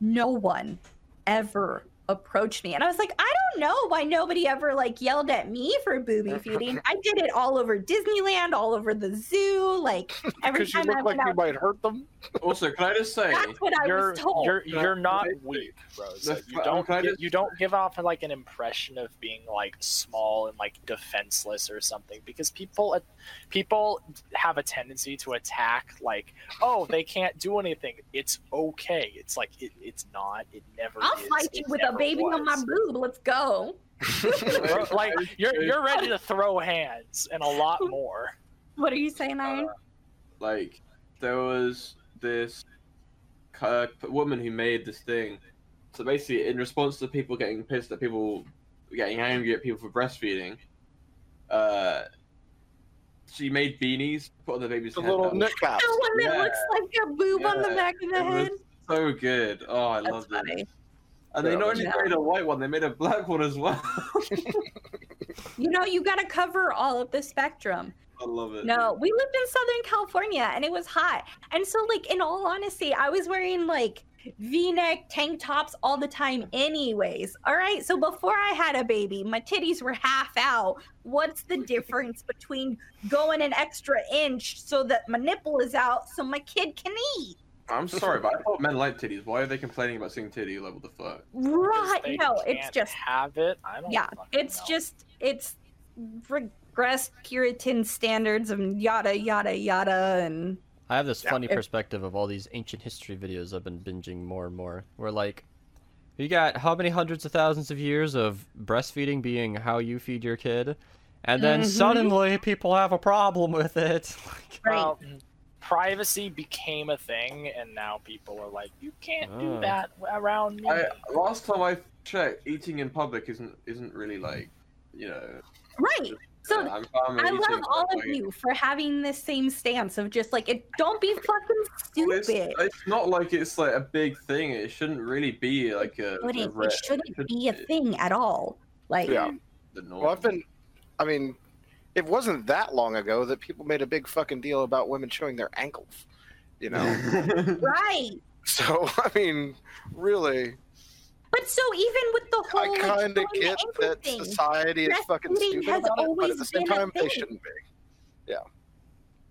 No one ever approached me, and I was like, I don't know why nobody ever like yelled at me for booby feeding. I did it all over Disneyland, all over the zoo, like every Because you time I look like went you out. might hurt them. Also, can I just say? That's what I you're was told. you're you're not weak, Rose. The You don't can just- you don't give off like an impression of being like small and like defenseless or something because people people have a tendency to attack like oh they can't do anything. It's okay. It's like it, it's not. It never. I'll is. fight It you with a never baby on my boob. Let's go. Bro, like you're you're ready to throw hands and a lot more. What are you saying, Iron? like there was this uh, woman who made this thing. So basically, in response to people getting pissed at people getting angry at people for breastfeeding, uh, she made beanies put on the baby's The head. little That was the one that yeah. looks like a boob on the back of the it was head. so good. Oh, I That's loved funny. it. And they not only made a white one, they made a black one as well. You know, you got to cover all of the spectrum. I love it. No, we lived in Southern California and it was hot. And so, like, in all honesty, I was wearing like v neck tank tops all the time, anyways. All right. So, before I had a baby, my titties were half out. What's the difference between going an extra inch so that my nipple is out so my kid can eat? I'm sorry, but I thought men like titties. Why are they complaining about seeing titty? level the fuck? Because Right. they No, it's can't just, have it. I don't. yeah, it's know. just, it's regressed Puritan standards and yada, yada, yada. And I have this Yeah. funny If- perspective of all these ancient history videos I've been binging more and more. Where like, you got how many hundreds of thousands of years of breastfeeding being how you feed your kid, and then Mhm. suddenly people have a problem with it. Like, right. Well, privacy became a thing, and now people are like, "You can't Oh. do ah. that around me." I last time I checked, eating in public isn't isn't really like, you know. right. So I'm fine with I love all of like, you for having this same stance of just like it. Don't be fucking It's, stupid. it's not like it's like a big thing. It shouldn't really be like a. a Wouldn't- rare- it shouldn't be a thing at all. Like, Yeah. The norm. Well, I've been. I mean, it wasn't that long ago that people made a big fucking deal about women showing their ankles. You know. right. so I mean, really, But so even with the whole I kind of showing get that thing, society is fucking stupid has about it, but at the same time, they shouldn't be. Yeah.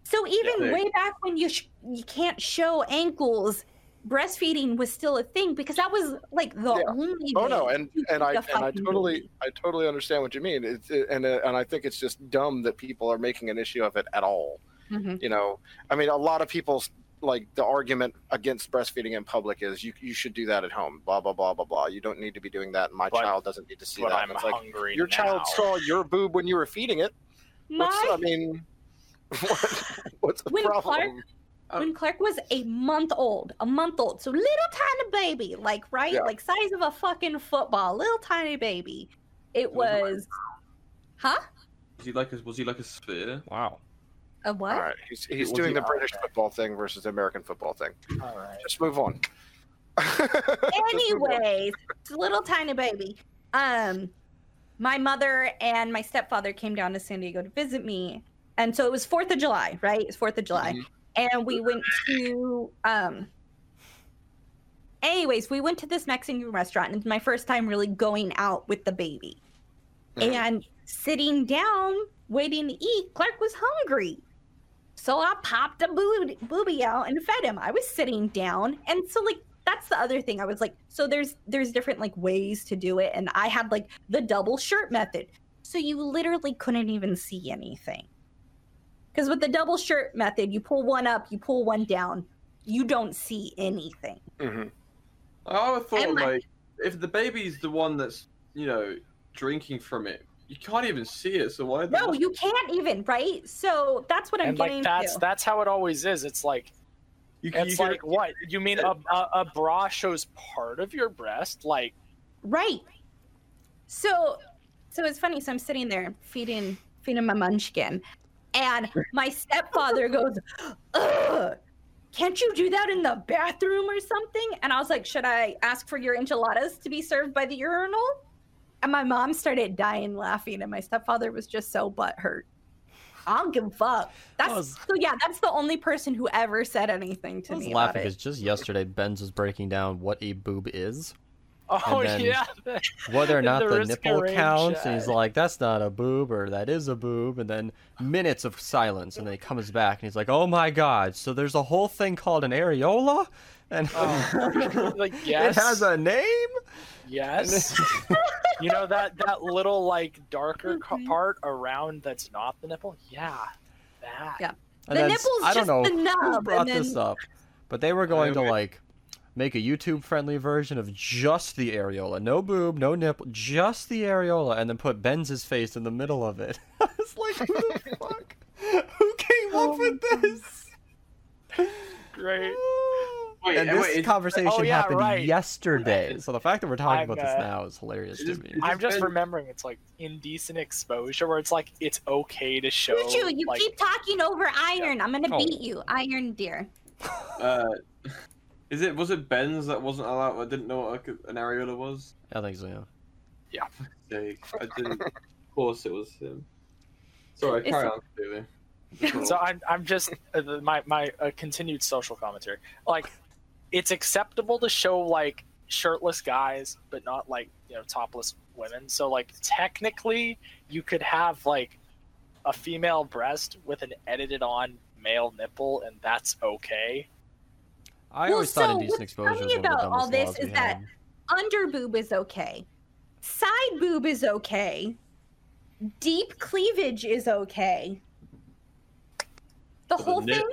So even Yeah. way back when you sh- you can't show ankles, breastfeeding was still a thing because that was like the Yeah. only. Oh no, and and I and I totally baby. I totally understand what you mean. It's it, and uh, and I think it's just dumb that people are making an issue of it at all. Mhm. You know, I mean, a lot of people's like the argument against breastfeeding in public is you you should do that at home. Blah blah blah blah blah. You don't need to be doing that. My But- child doesn't need to see But that. I'm And it's like hungry your child saw your boob when you were feeding it. What's, My I mean, what, what's the When Clark- problem? when Clark was a month old, a month old, so little tiny baby, like right, Yeah. like size of a fucking football, little tiny baby. It was was, huh? Was he like a was he like a sphere? Wow. A what? All right, he's he's Was doing he the British football thing versus the American football thing. All right. Just move on. Anyways, it's a little tiny baby. Um, my mother and my stepfather came down to San Diego to visit me, and so it was Fourth of July, right? It's Fourth of July, and we went to um. Anyways, we went to this Mexican restaurant, and it's my first time really going out with the baby, Mhm. and sitting down waiting to eat. Clark was hungry. So I popped a boob- booby out and fed him. I was sitting down, and so like that's the other thing. I was like, so there's there's different like ways to do it, and I had like the double shirt method. So you literally couldn't even see anything. Because with the double shirt method, you pull one up, you pull one down, you don't see anything. Mhm. I would thought And like if the baby's the one that's you know drinking from it, you can't even see it. So why? No, you can't even, right? So that's what I'm and getting like that's to. that's how it always is. It's like You, can- it's you like what you mean a, a a bra shows part of your breast? Like Right. So so it's funny. So I'm sitting there feeding feeding my munchkin, and my stepfather goes, Ugh, can't you do that in the bathroom or something? And I was like, Should I ask for your enchiladas to be served by the urinal? And my mom started dying laughing, and my stepfather was just so butthurt. I don't give a fuck. That's was- so yeah, that's the only person who ever said anything to I was me laughing about because just yesterday Ben's was breaking down what a boob is, oh then yeah, whether or not the the, nipple Arrange counts, and he's like, "That's not a boob," or "That is a boob," and then minutes of silence, and then he comes back and he's like, "Oh my god, so there's a whole thing called an areola, and Oh, like it has a name." yes. you know that that little like darker co- Mhm. part around that's not the nipple. Yeah, that. Yeah. And The then, nipple's I don't just know the who brought and this up, but they were going to Wait, wait. like make a YouTube friendly version of just the areola, no boob, no nipple, just the areola, and then put Benz's face in the middle of it. I was like, who the fuck? Who came up with this? Great. Wait, and this wait, conversation oh, yeah, happened right. yesterday. So the fact that we're talking I'm, about this uh, now is hilarious to me. I'm just been- remembering it's like indecent exposure where it's like it's okay to show. Choo-choo, you like, keep talking over iron. I'm gonna Oh. beat you, iron dear. Uh, is it was it Ben's that wasn't allowed? I didn't know what like, an areola was. I think so. Yeah. Jake, I didn't. of course, it was him. Sorry, It's- carry on, Bailey. so I'm I'm just uh, my my uh, continued social commentary. Like, it's acceptable to show like shirtless guys, but not like you know topless women. So like technically, you could have like a female breast with an edited on male nipple, and that's okay. I Well, always thought so indecent what's exposure was funny one about all this is that- had. Under boob is okay. Side boob is okay. Deep cleavage is okay. The So whole nip- thing,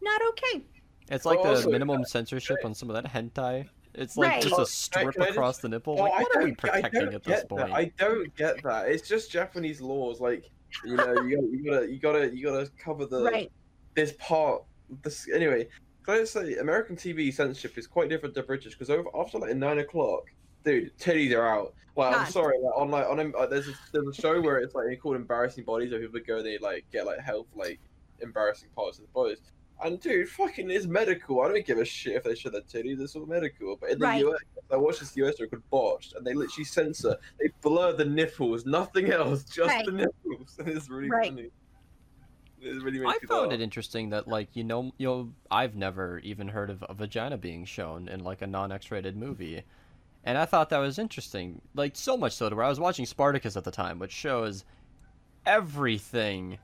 not okay. It's like Well, the also- minimum censorship on some of that hentai. It's like Right. just a strip can I just- across the nipple. Like, I what are we don't- I protecting don't at this get point? That. I don't get that. It's just Japanese laws. Like, you know, you gotta, you gotta, you gotta, you gotta cover the Right. this part. This anyway. I say, American TV censorship is quite different to British because over after like nine o'clock, dude, titties are out. Like, I'm sorry, like on like on uh, there's a, there's a show where it's like they called embarrassing bodies where people go and they like get like health like embarrassing parts of the bodies. And dude, fucking is medical. I don't give a shit if they show their titties. It's all medical. But in the Right. US, I watched this US show called Botched, and they literally censor. They blur the nipples, nothing else, just Right. the nipples. And it's really Right. funny. It really I makes found laugh. it interesting that like you know you know I've never even heard of a vagina being shown in like a non-X-rated movie, and I thought that was interesting. Like so much so to where I was watching Spartacus at the time, which shows everything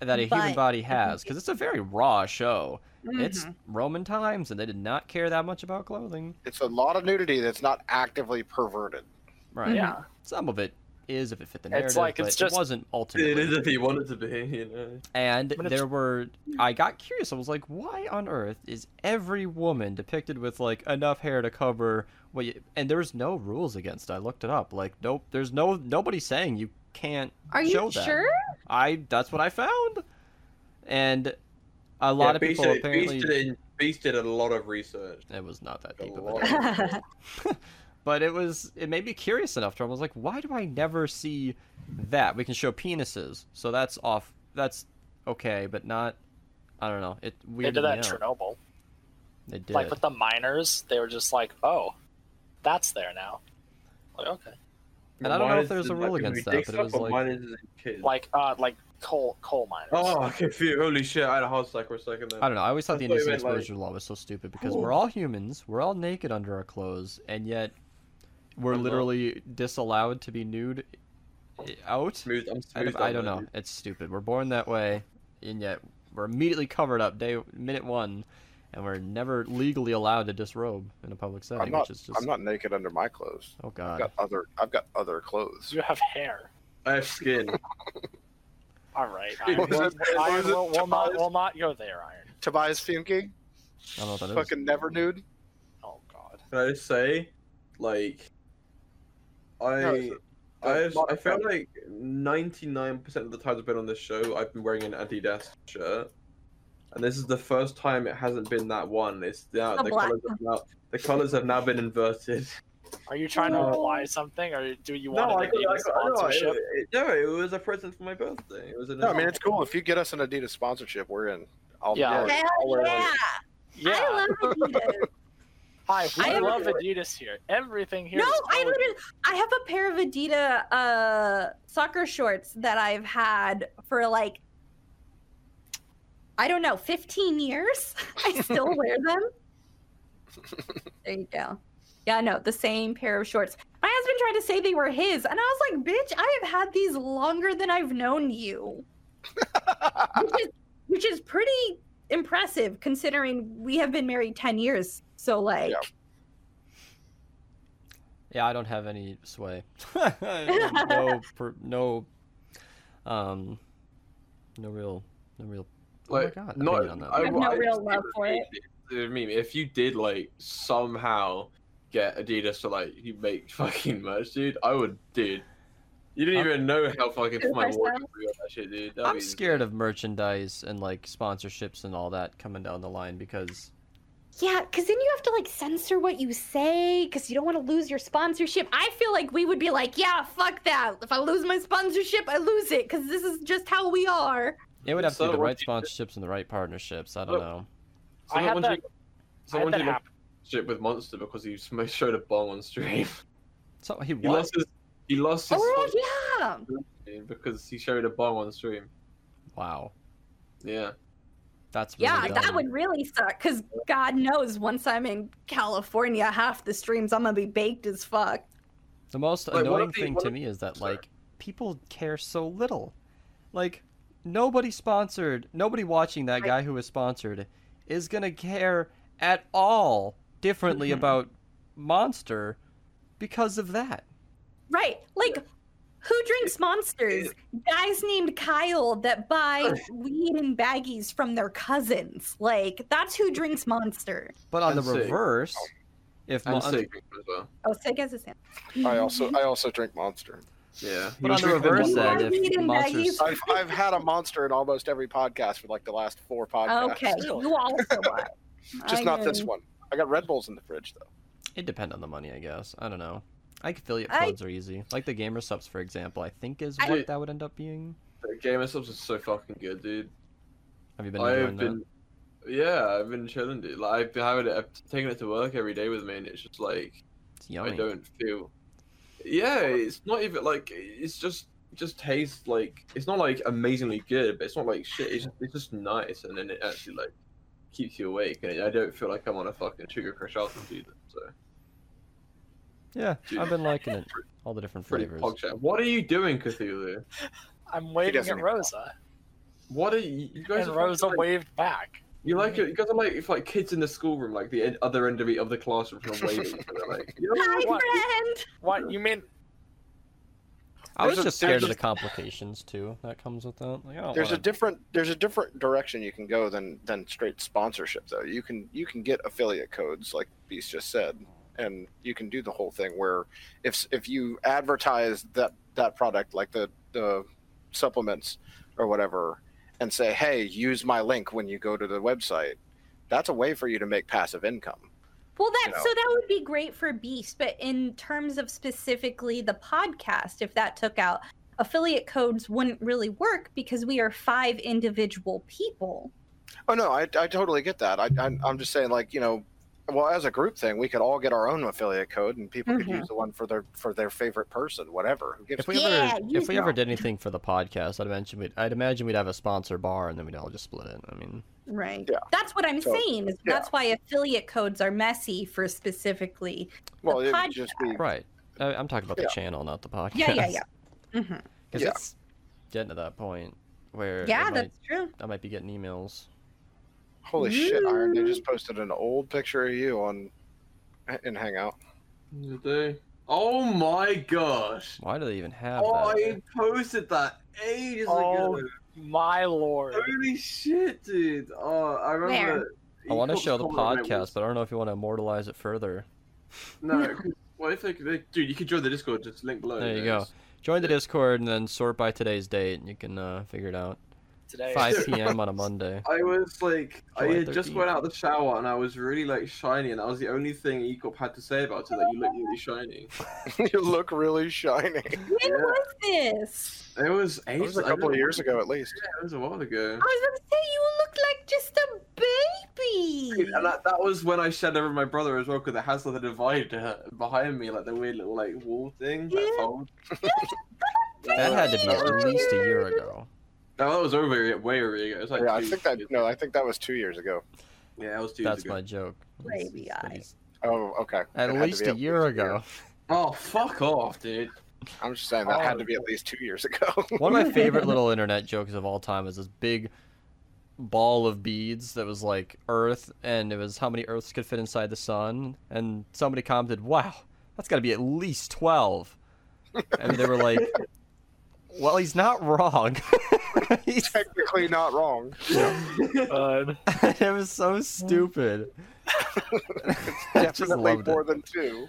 that a human body has because it's a very raw show. It's Mhm. Roman times, and they did not care that much about clothing. It's a lot of nudity that's not actively perverted. Right. Yeah. Some of it is if it fit the narrative, It's like, but it's just- it wasn't ultimately. It is if he wanted to be, you know. And But it's- there were, I got curious. I was like, why on earth is every woman depicted with like enough hair to cover what? You, and there's no rules against. it. I looked it up. Like, nope. There's no nobody saying you can't Are show you that. sure? I that's what I found. And a lot yeah, of Beast people did, apparently Beast did, Beast did a lot of research. it was not that A deep of lot. a dive. but it was it made me curious enough to I was like, why do I never see that? We can show penises, so that's off. That's okay, but not. I don't know. It They weirded did that me in out. Chernobyl. They did. Like with the miners, they were just like, "Oh, that's there now." Like okay, And I don't know if there's a rule against that, but it was like- miners is kids. like uh, like coal coal miners. Oh, okay, phew, holy shit! I had a heart attack for a second there. I don't know. I always thought I the thought indecent meant, like- exposure law was so stupid because Ooh. we're all humans, we're all naked under our clothes, and yet we're I'm not. literally disallowed to be nude out. Smooth, I'm I, smooth. don't- I don't know. dude. It's stupid. We're born that way, and yet we're immediately covered up day minute one, and we're never legally allowed to disrobe in a public setting, I'm not. which is just I'm not naked under my clothes. oh I've god. got other. I've got other clothes. You have hair. I have skin. All right, Dude, Iron. We'll, it- was Iron, it we'll, we'll not we'll not go there, Iron. Tobias Funke, I don't know what that is. fucking never nude. Oh God. Can I just say, like, I, No, it's a- I, it's not I a feel like ninety nine percent of the times I've been on this show, I've been wearing an Adidas shirt, and this is the first time it hasn't been that one. It's now A the colors have now the colors have now been inverted. Are you trying to No. imply something, or do you want I an got, I Adidas got, no, sponsorship? it, it, no, it was a present for my birthday. It was an No, I mean it's cool if you get us an Adidas sponsorship. We're in. I'll, Yeah. I'll- Hell I'll wear yeah! Yeah. I love Adidas. Hi, we I love Adidas here. Everything here. no, is I literally, I have a pair of Adidas uh, soccer shorts that I've had for like, I don't know, 15 years. I still wear them. There you go. Yeah, no, the same pair of shorts. My husband tried to say they were his, and I was like, "Bitch, I have had these longer than I've known you," which is which is pretty impressive considering we have been married 10 years. So like, Yeah. Yeah, I don't have any sway. no, per, no, um, no real, no real. Oh like my god, not. on that. I, You have no I real love for it. I mean, if you did like somehow get Adidas to like you make fucking merch, dude, I would, dude. You don't I'm- even know how fucking Two my percent? wardrobe would be that shit, dude. That'd I'm be scared of merchandise and like sponsorships and all that coming down the line because Yeah, because then you have to like censor what you say because you don't want to lose your sponsorship. I feel like we would be like, yeah, fuck that. If I lose my sponsorship, I lose it because this is just how we are. it would have to be the right sponsorships and the right partnerships. I don't Look, know. I had Someone that. did- I had that happen. shit with Monster because he sm- showed a bong on stream. So he He lost his. He lost his Oh yeah, because he showed a bong on stream. Wow, Yeah. That's really yeah, that would really suck. Because God knows, once I'm in California, half the streams I'm gonna be baked as fuck. The most Like, what annoying if the- thing to if- me is that Sorry. like people care so little. Like nobody sponsored, nobody watching that Right. guy who was sponsored is gonna care at all differently Mm-hmm. about Monster because of that. Right, like. Who drinks monsters? Guys named Kyle that buy weed and baggies from their cousins. Like, that's who drinks monster. But on And the sick. reverse, if And Mon- sick as well. Oh, sick as a Sam. I also I also drink Monster. Yeah. But was on the reverse one end, if Monster's. I've I've had a Monster in almost every podcast for like the last four podcasts. Okay, you also. Just I not this one. I got Red Bulls in the fridge though. it depends on the money, I guess. I don't know. Like affiliate I- codes are easy. Like the Gamer Supps, for example, I think is I- what that would end up being. The Gamer Supps is so fucking good, dude. Have you been enjoying I've that? been, yeah, I've been chilling, dude. Like I've been having it, I've taken it to work every day with me, and it's just like It's yummy. I don't feel. Yeah, it's not even like it's just just tastes like it's not like amazingly good, but it's not like shit. It's just, it's just nice, and then it actually like keeps you awake, and I don't feel like I'm on a fucking sugar crush altitude. So Yeah, I've been liking it. All the different pretty flavors. pog chat. What are you doing, Cthulhu? I'm waving doesn't at even- Rosa. What are you, you guys? And are Rosa like, waved back. You like it? You guys are like if like kids in the schoolroom, like the ed- other end of the of the classroom, from waving. at each like, you know, Hi, What? friend. What you mean? I was There's a- just scared there's of a- the complications too that comes with that. Like, I don't There's a wanna- different there's a different direction you can go than than straight sponsorship though. You can you can get affiliate codes like Beast just said, and you can do the whole thing where if if you advertise that that product like the the supplements or whatever and say hey use my link when you go to the website, that's a way for you to make passive income. Well, that You know. so that would be great for Beast, but in terms of specifically the podcast, if that took out affiliate codes, wouldn't really work because we are five individual people. Oh no, I, I totally get that. I, I I'm just saying like you know, well as a group thing, we could all get our own affiliate code, and people could Mhm. use the one for their for their favorite person, whatever. Who gives If we Yeah, ever you if we ever did anything for the podcast, I'd imagine we'd I'd imagine we'd have a sponsor bar and then we'd all just split it. I mean, Right. Yeah. That's what I'm So, saying. Yeah. that's why affiliate codes are messy for specifically. Well, the it would just be right? I, I'm talking about the channel, not the podcast. Yeah, yeah, yeah. hmm Because Yeah. it's getting to that point where Yeah, I might, that's true. I might be getting emails. Holy shit, Iron. They just posted an old picture of you on in Hangout. the day. Oh my gosh! Why do they even have Oh, that? I posted that ages Oh, ago. My lord. Holy shit, dude! Oh, I remember. Where? I want to show the podcast, was- but I don't know if you want to immortalize it further. No, what if they, they, dude? You could join the Discord. Just link below. There you yeah, go. Join the Discord and then sort by today's date, and you can uh, figure it out. Today. 5 p.m. on a Monday. I was like, I July had just 13th. went out of the shower and I was really like shiny, and that was the only thing Ecop had to say about it. That you look really shiny. you look really shiny. When Yeah. was this? It was It was a I couple of years ago, at least. Yeah, it was a while ago. I was going to say you look like just a baby. And that, that was when I shed over my brother as well, because it has like the divide uh, behind me, like the weird little like wall thing. That Yeah. fold. That had to be at least a year ago. No, that was over way over ago. It was like yeah, I think that years no. I think that was two years ago. Yeah, that was two That's years ago. That's my joke. It's- Baby it's that eye. he's- Oh, okay. At It least be a year ago. Oh, fuck off, dude. I'm just saying that had Oh. to be at oh. least two years ago. One of my favorite little internet jokes of all time is this big ball of beads that was like Earth, and it was how many Earths could fit inside the sun. And somebody commented, "Wow, that's got to be at least 12. And they were like, "Well, he's not wrong." he's... Technically not wrong. Bud. it was so stupid. I just Definitely loved more it. than two.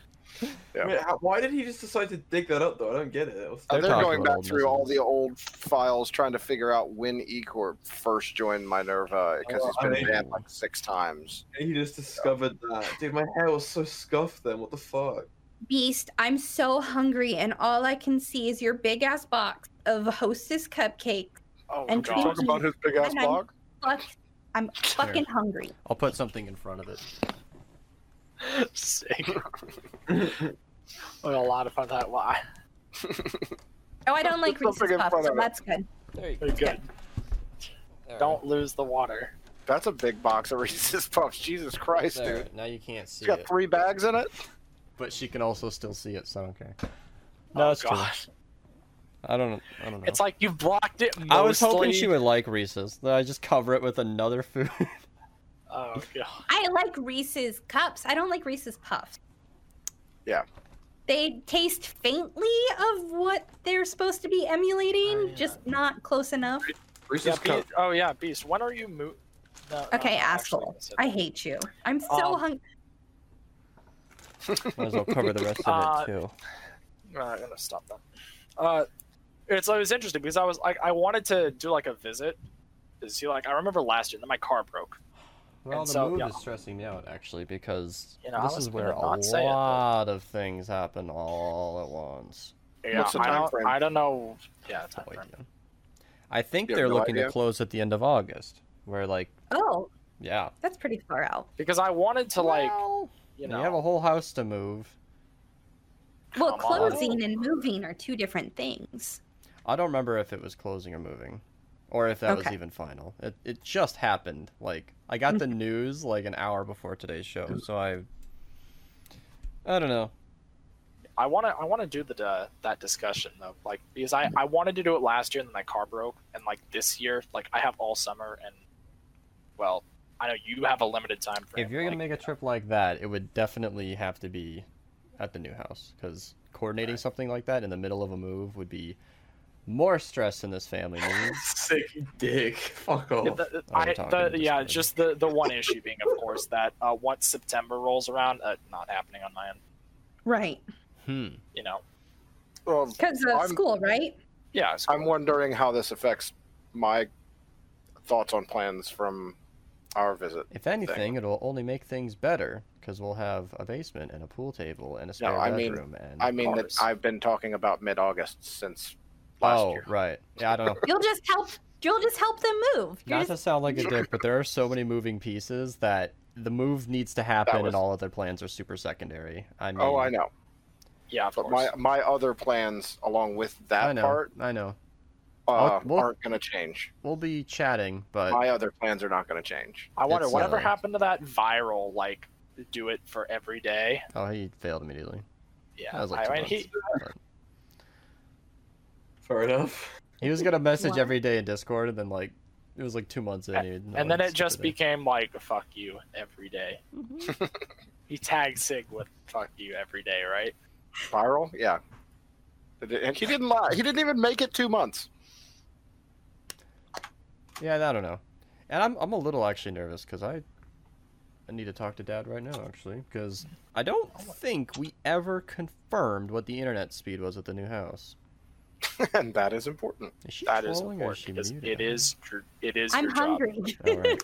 Yeah. Wait, how, why did he just decide to dig that up though? I don't get it. What's- They're they're going back old through all the old files trying to figure out when Ecorp first joined Minerva because Oh, it's I been mean- banned like six times. He just discovered that. Dude, my hair was so scuffed then. What the fuck? Beast, I'm so hungry, and all I can see is your big ass box of Hostess cupcakes. Oh And god. Talk about his big ass And I'm- blog. Fuck, I'm fucking hungry. I'll put something in front of it. Sick. We had a lot of fun that why. Oh, I don't like Put something Reese's Puffs, so of it. that's good. There you Very good. Don't lose the water. That's a big box of Reese's Puffs. Jesus Christ, There, dude. now you can't see It's got it, three bags in it. but she can also still see it, so I don't care. Oh, no, oh it's true. god. I don't. I don't know. It's like you've blocked it. Mostly. I was hoping she would like Reese's. Then I just cover it with another food. Oh god. I like Reese's cups. I don't like Reese's puffs. Yeah. They taste faintly of what they're supposed to be emulating, Oh, yeah. just not close enough. Reese's Yeah, cup. Beast, oh yeah, Beast. When are you mo- no, no, Okay, I'm asshole. I hate you. I'm so Um, hungry. Might as well cover the rest of Uh, it too. No, I'm gonna stop that. Uh, it's it was interesting because I was like I wanted to do like a visit to see like I remember last year that my car broke. Well, and the so, move yeah. is stressing me out actually because You know, this is where gonna a not say it, lot of things happen all at once. Yeah, What's the I don't, frame? I don't know. Yeah, time No frame. idea. I think they're no looking idea? to close at the end of August. Where like, Oh, yeah, that's pretty far out. because I wanted to like Well, you you have a whole house to move. Well, Come on. closing and moving are two different things. I don't remember if it was closing or moving, or if that was even final. It it just happened. Like I got the news like an hour before today's show, so I I don't know. I want to I want to do the uh, that discussion though, like because I I wanted to do it last year and then my car broke, and like this year, like I have all summer and well, I know you have a limited time frame. If you're gonna like, make a trip like that, it would definitely have to be at the new house because coordinating Right. something like that in the middle of a move would be more stress in this family. Sick dick. Fuck Yeah, off. the, Oh, I, the, yeah, just the the one issue being, of course, that uh, once September rolls around, uh, not happening on my end. Right. Hmm. You know, Well, Because of I'm- school, right? yeah. it's I'm wondering how this affects my thoughts on plans from our visit. If anything, it'll only make things better because we'll have a basement and a pool table and a spare I mean- bedroom and. I mean that I've been talking about mid-August since last oh, year. right. Yeah, I don't know. You'll just help. You'll just help them move. You're Not to sound like a dick, but there are so many moving pieces that the move needs to happen, was- and all other plans are super secondary. I mean, Oh, I know. Yeah, of But course. my my other plans along with that I know. part I know. uh, we'll- aren't going to change. We'll be chatting, but My other plans are not going to change. I wonder it's, whatever uh, happened to that viral like do it for every day. oh, he failed immediately. Yeah, That was like two I mean months. he but- Fair enough. He was gonna message What? every day in Discord, and then like it was like two months in, he- no and then it just stupid. became like fuck you every day. Mm-hmm. He tagged Sig with fuck you every day, right? Viral, yeah. And he didn't lie. He didn't even make it two months. Yeah, I don't know. And I'm I'm a little actually nervous because I I need to talk to Dad right now actually because I don't think we ever confirmed what the internet speed was at the new house. and that is important. Is she That is trolling or is she important because muted? it is your- it is I'm your hungry. Oh, right.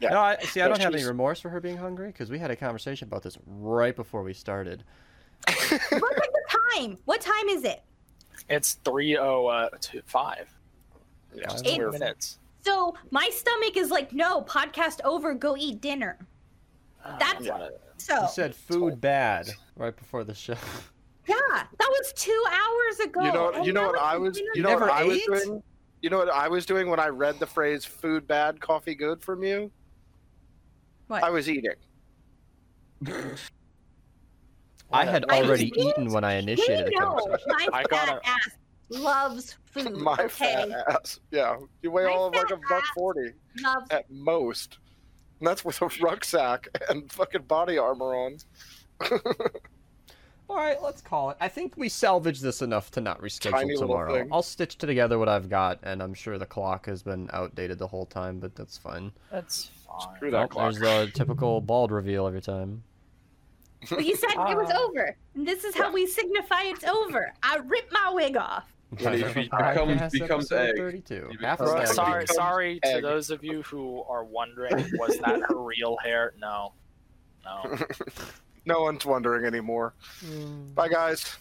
Yeah. No, I, see, I Yeah, don't have any remorse for her being hungry because we had a conversation about this right before we started. Look at the time. What time is it? It's three oh uh, two five. Yeah, Just Eight we're- minutes. So my stomach is like, no, podcast over. Go eat dinner. That's- Uh, So You said food bad right before the show. yeah, that was two hours ago. You know, oh, you know what I was, you know what never I was doing. You know what I was doing when I read the phrase "food bad, coffee good" from you. What? I was eating. I had I already didn't- eaten when I initiated the know conversation. my I fat gotta- ass loves food. My okay, fat ass. Yeah, you weigh My all of like a buck forty loves. at most. And that's with a rucksack and fucking body armor on. All right, let's call it. I think we salvaged this enough to not reschedule Tiny tomorrow. I'll stitch together what I've got, and I'm sure the clock has been outdated the whole time, but that's fine. That's fine. Screw that Oh, clock. there's the typical bald reveal every time. Well, you said it was Ah. over. And this is how we signify it's over. I rip my wig off. When he becomes- becomes episode egg. 32. Half a becomes- Sorry, becomes sorry to egg. those of you who are wondering, was that her real hair? No, no. no one's wondering anymore. Mm. Bye, guys.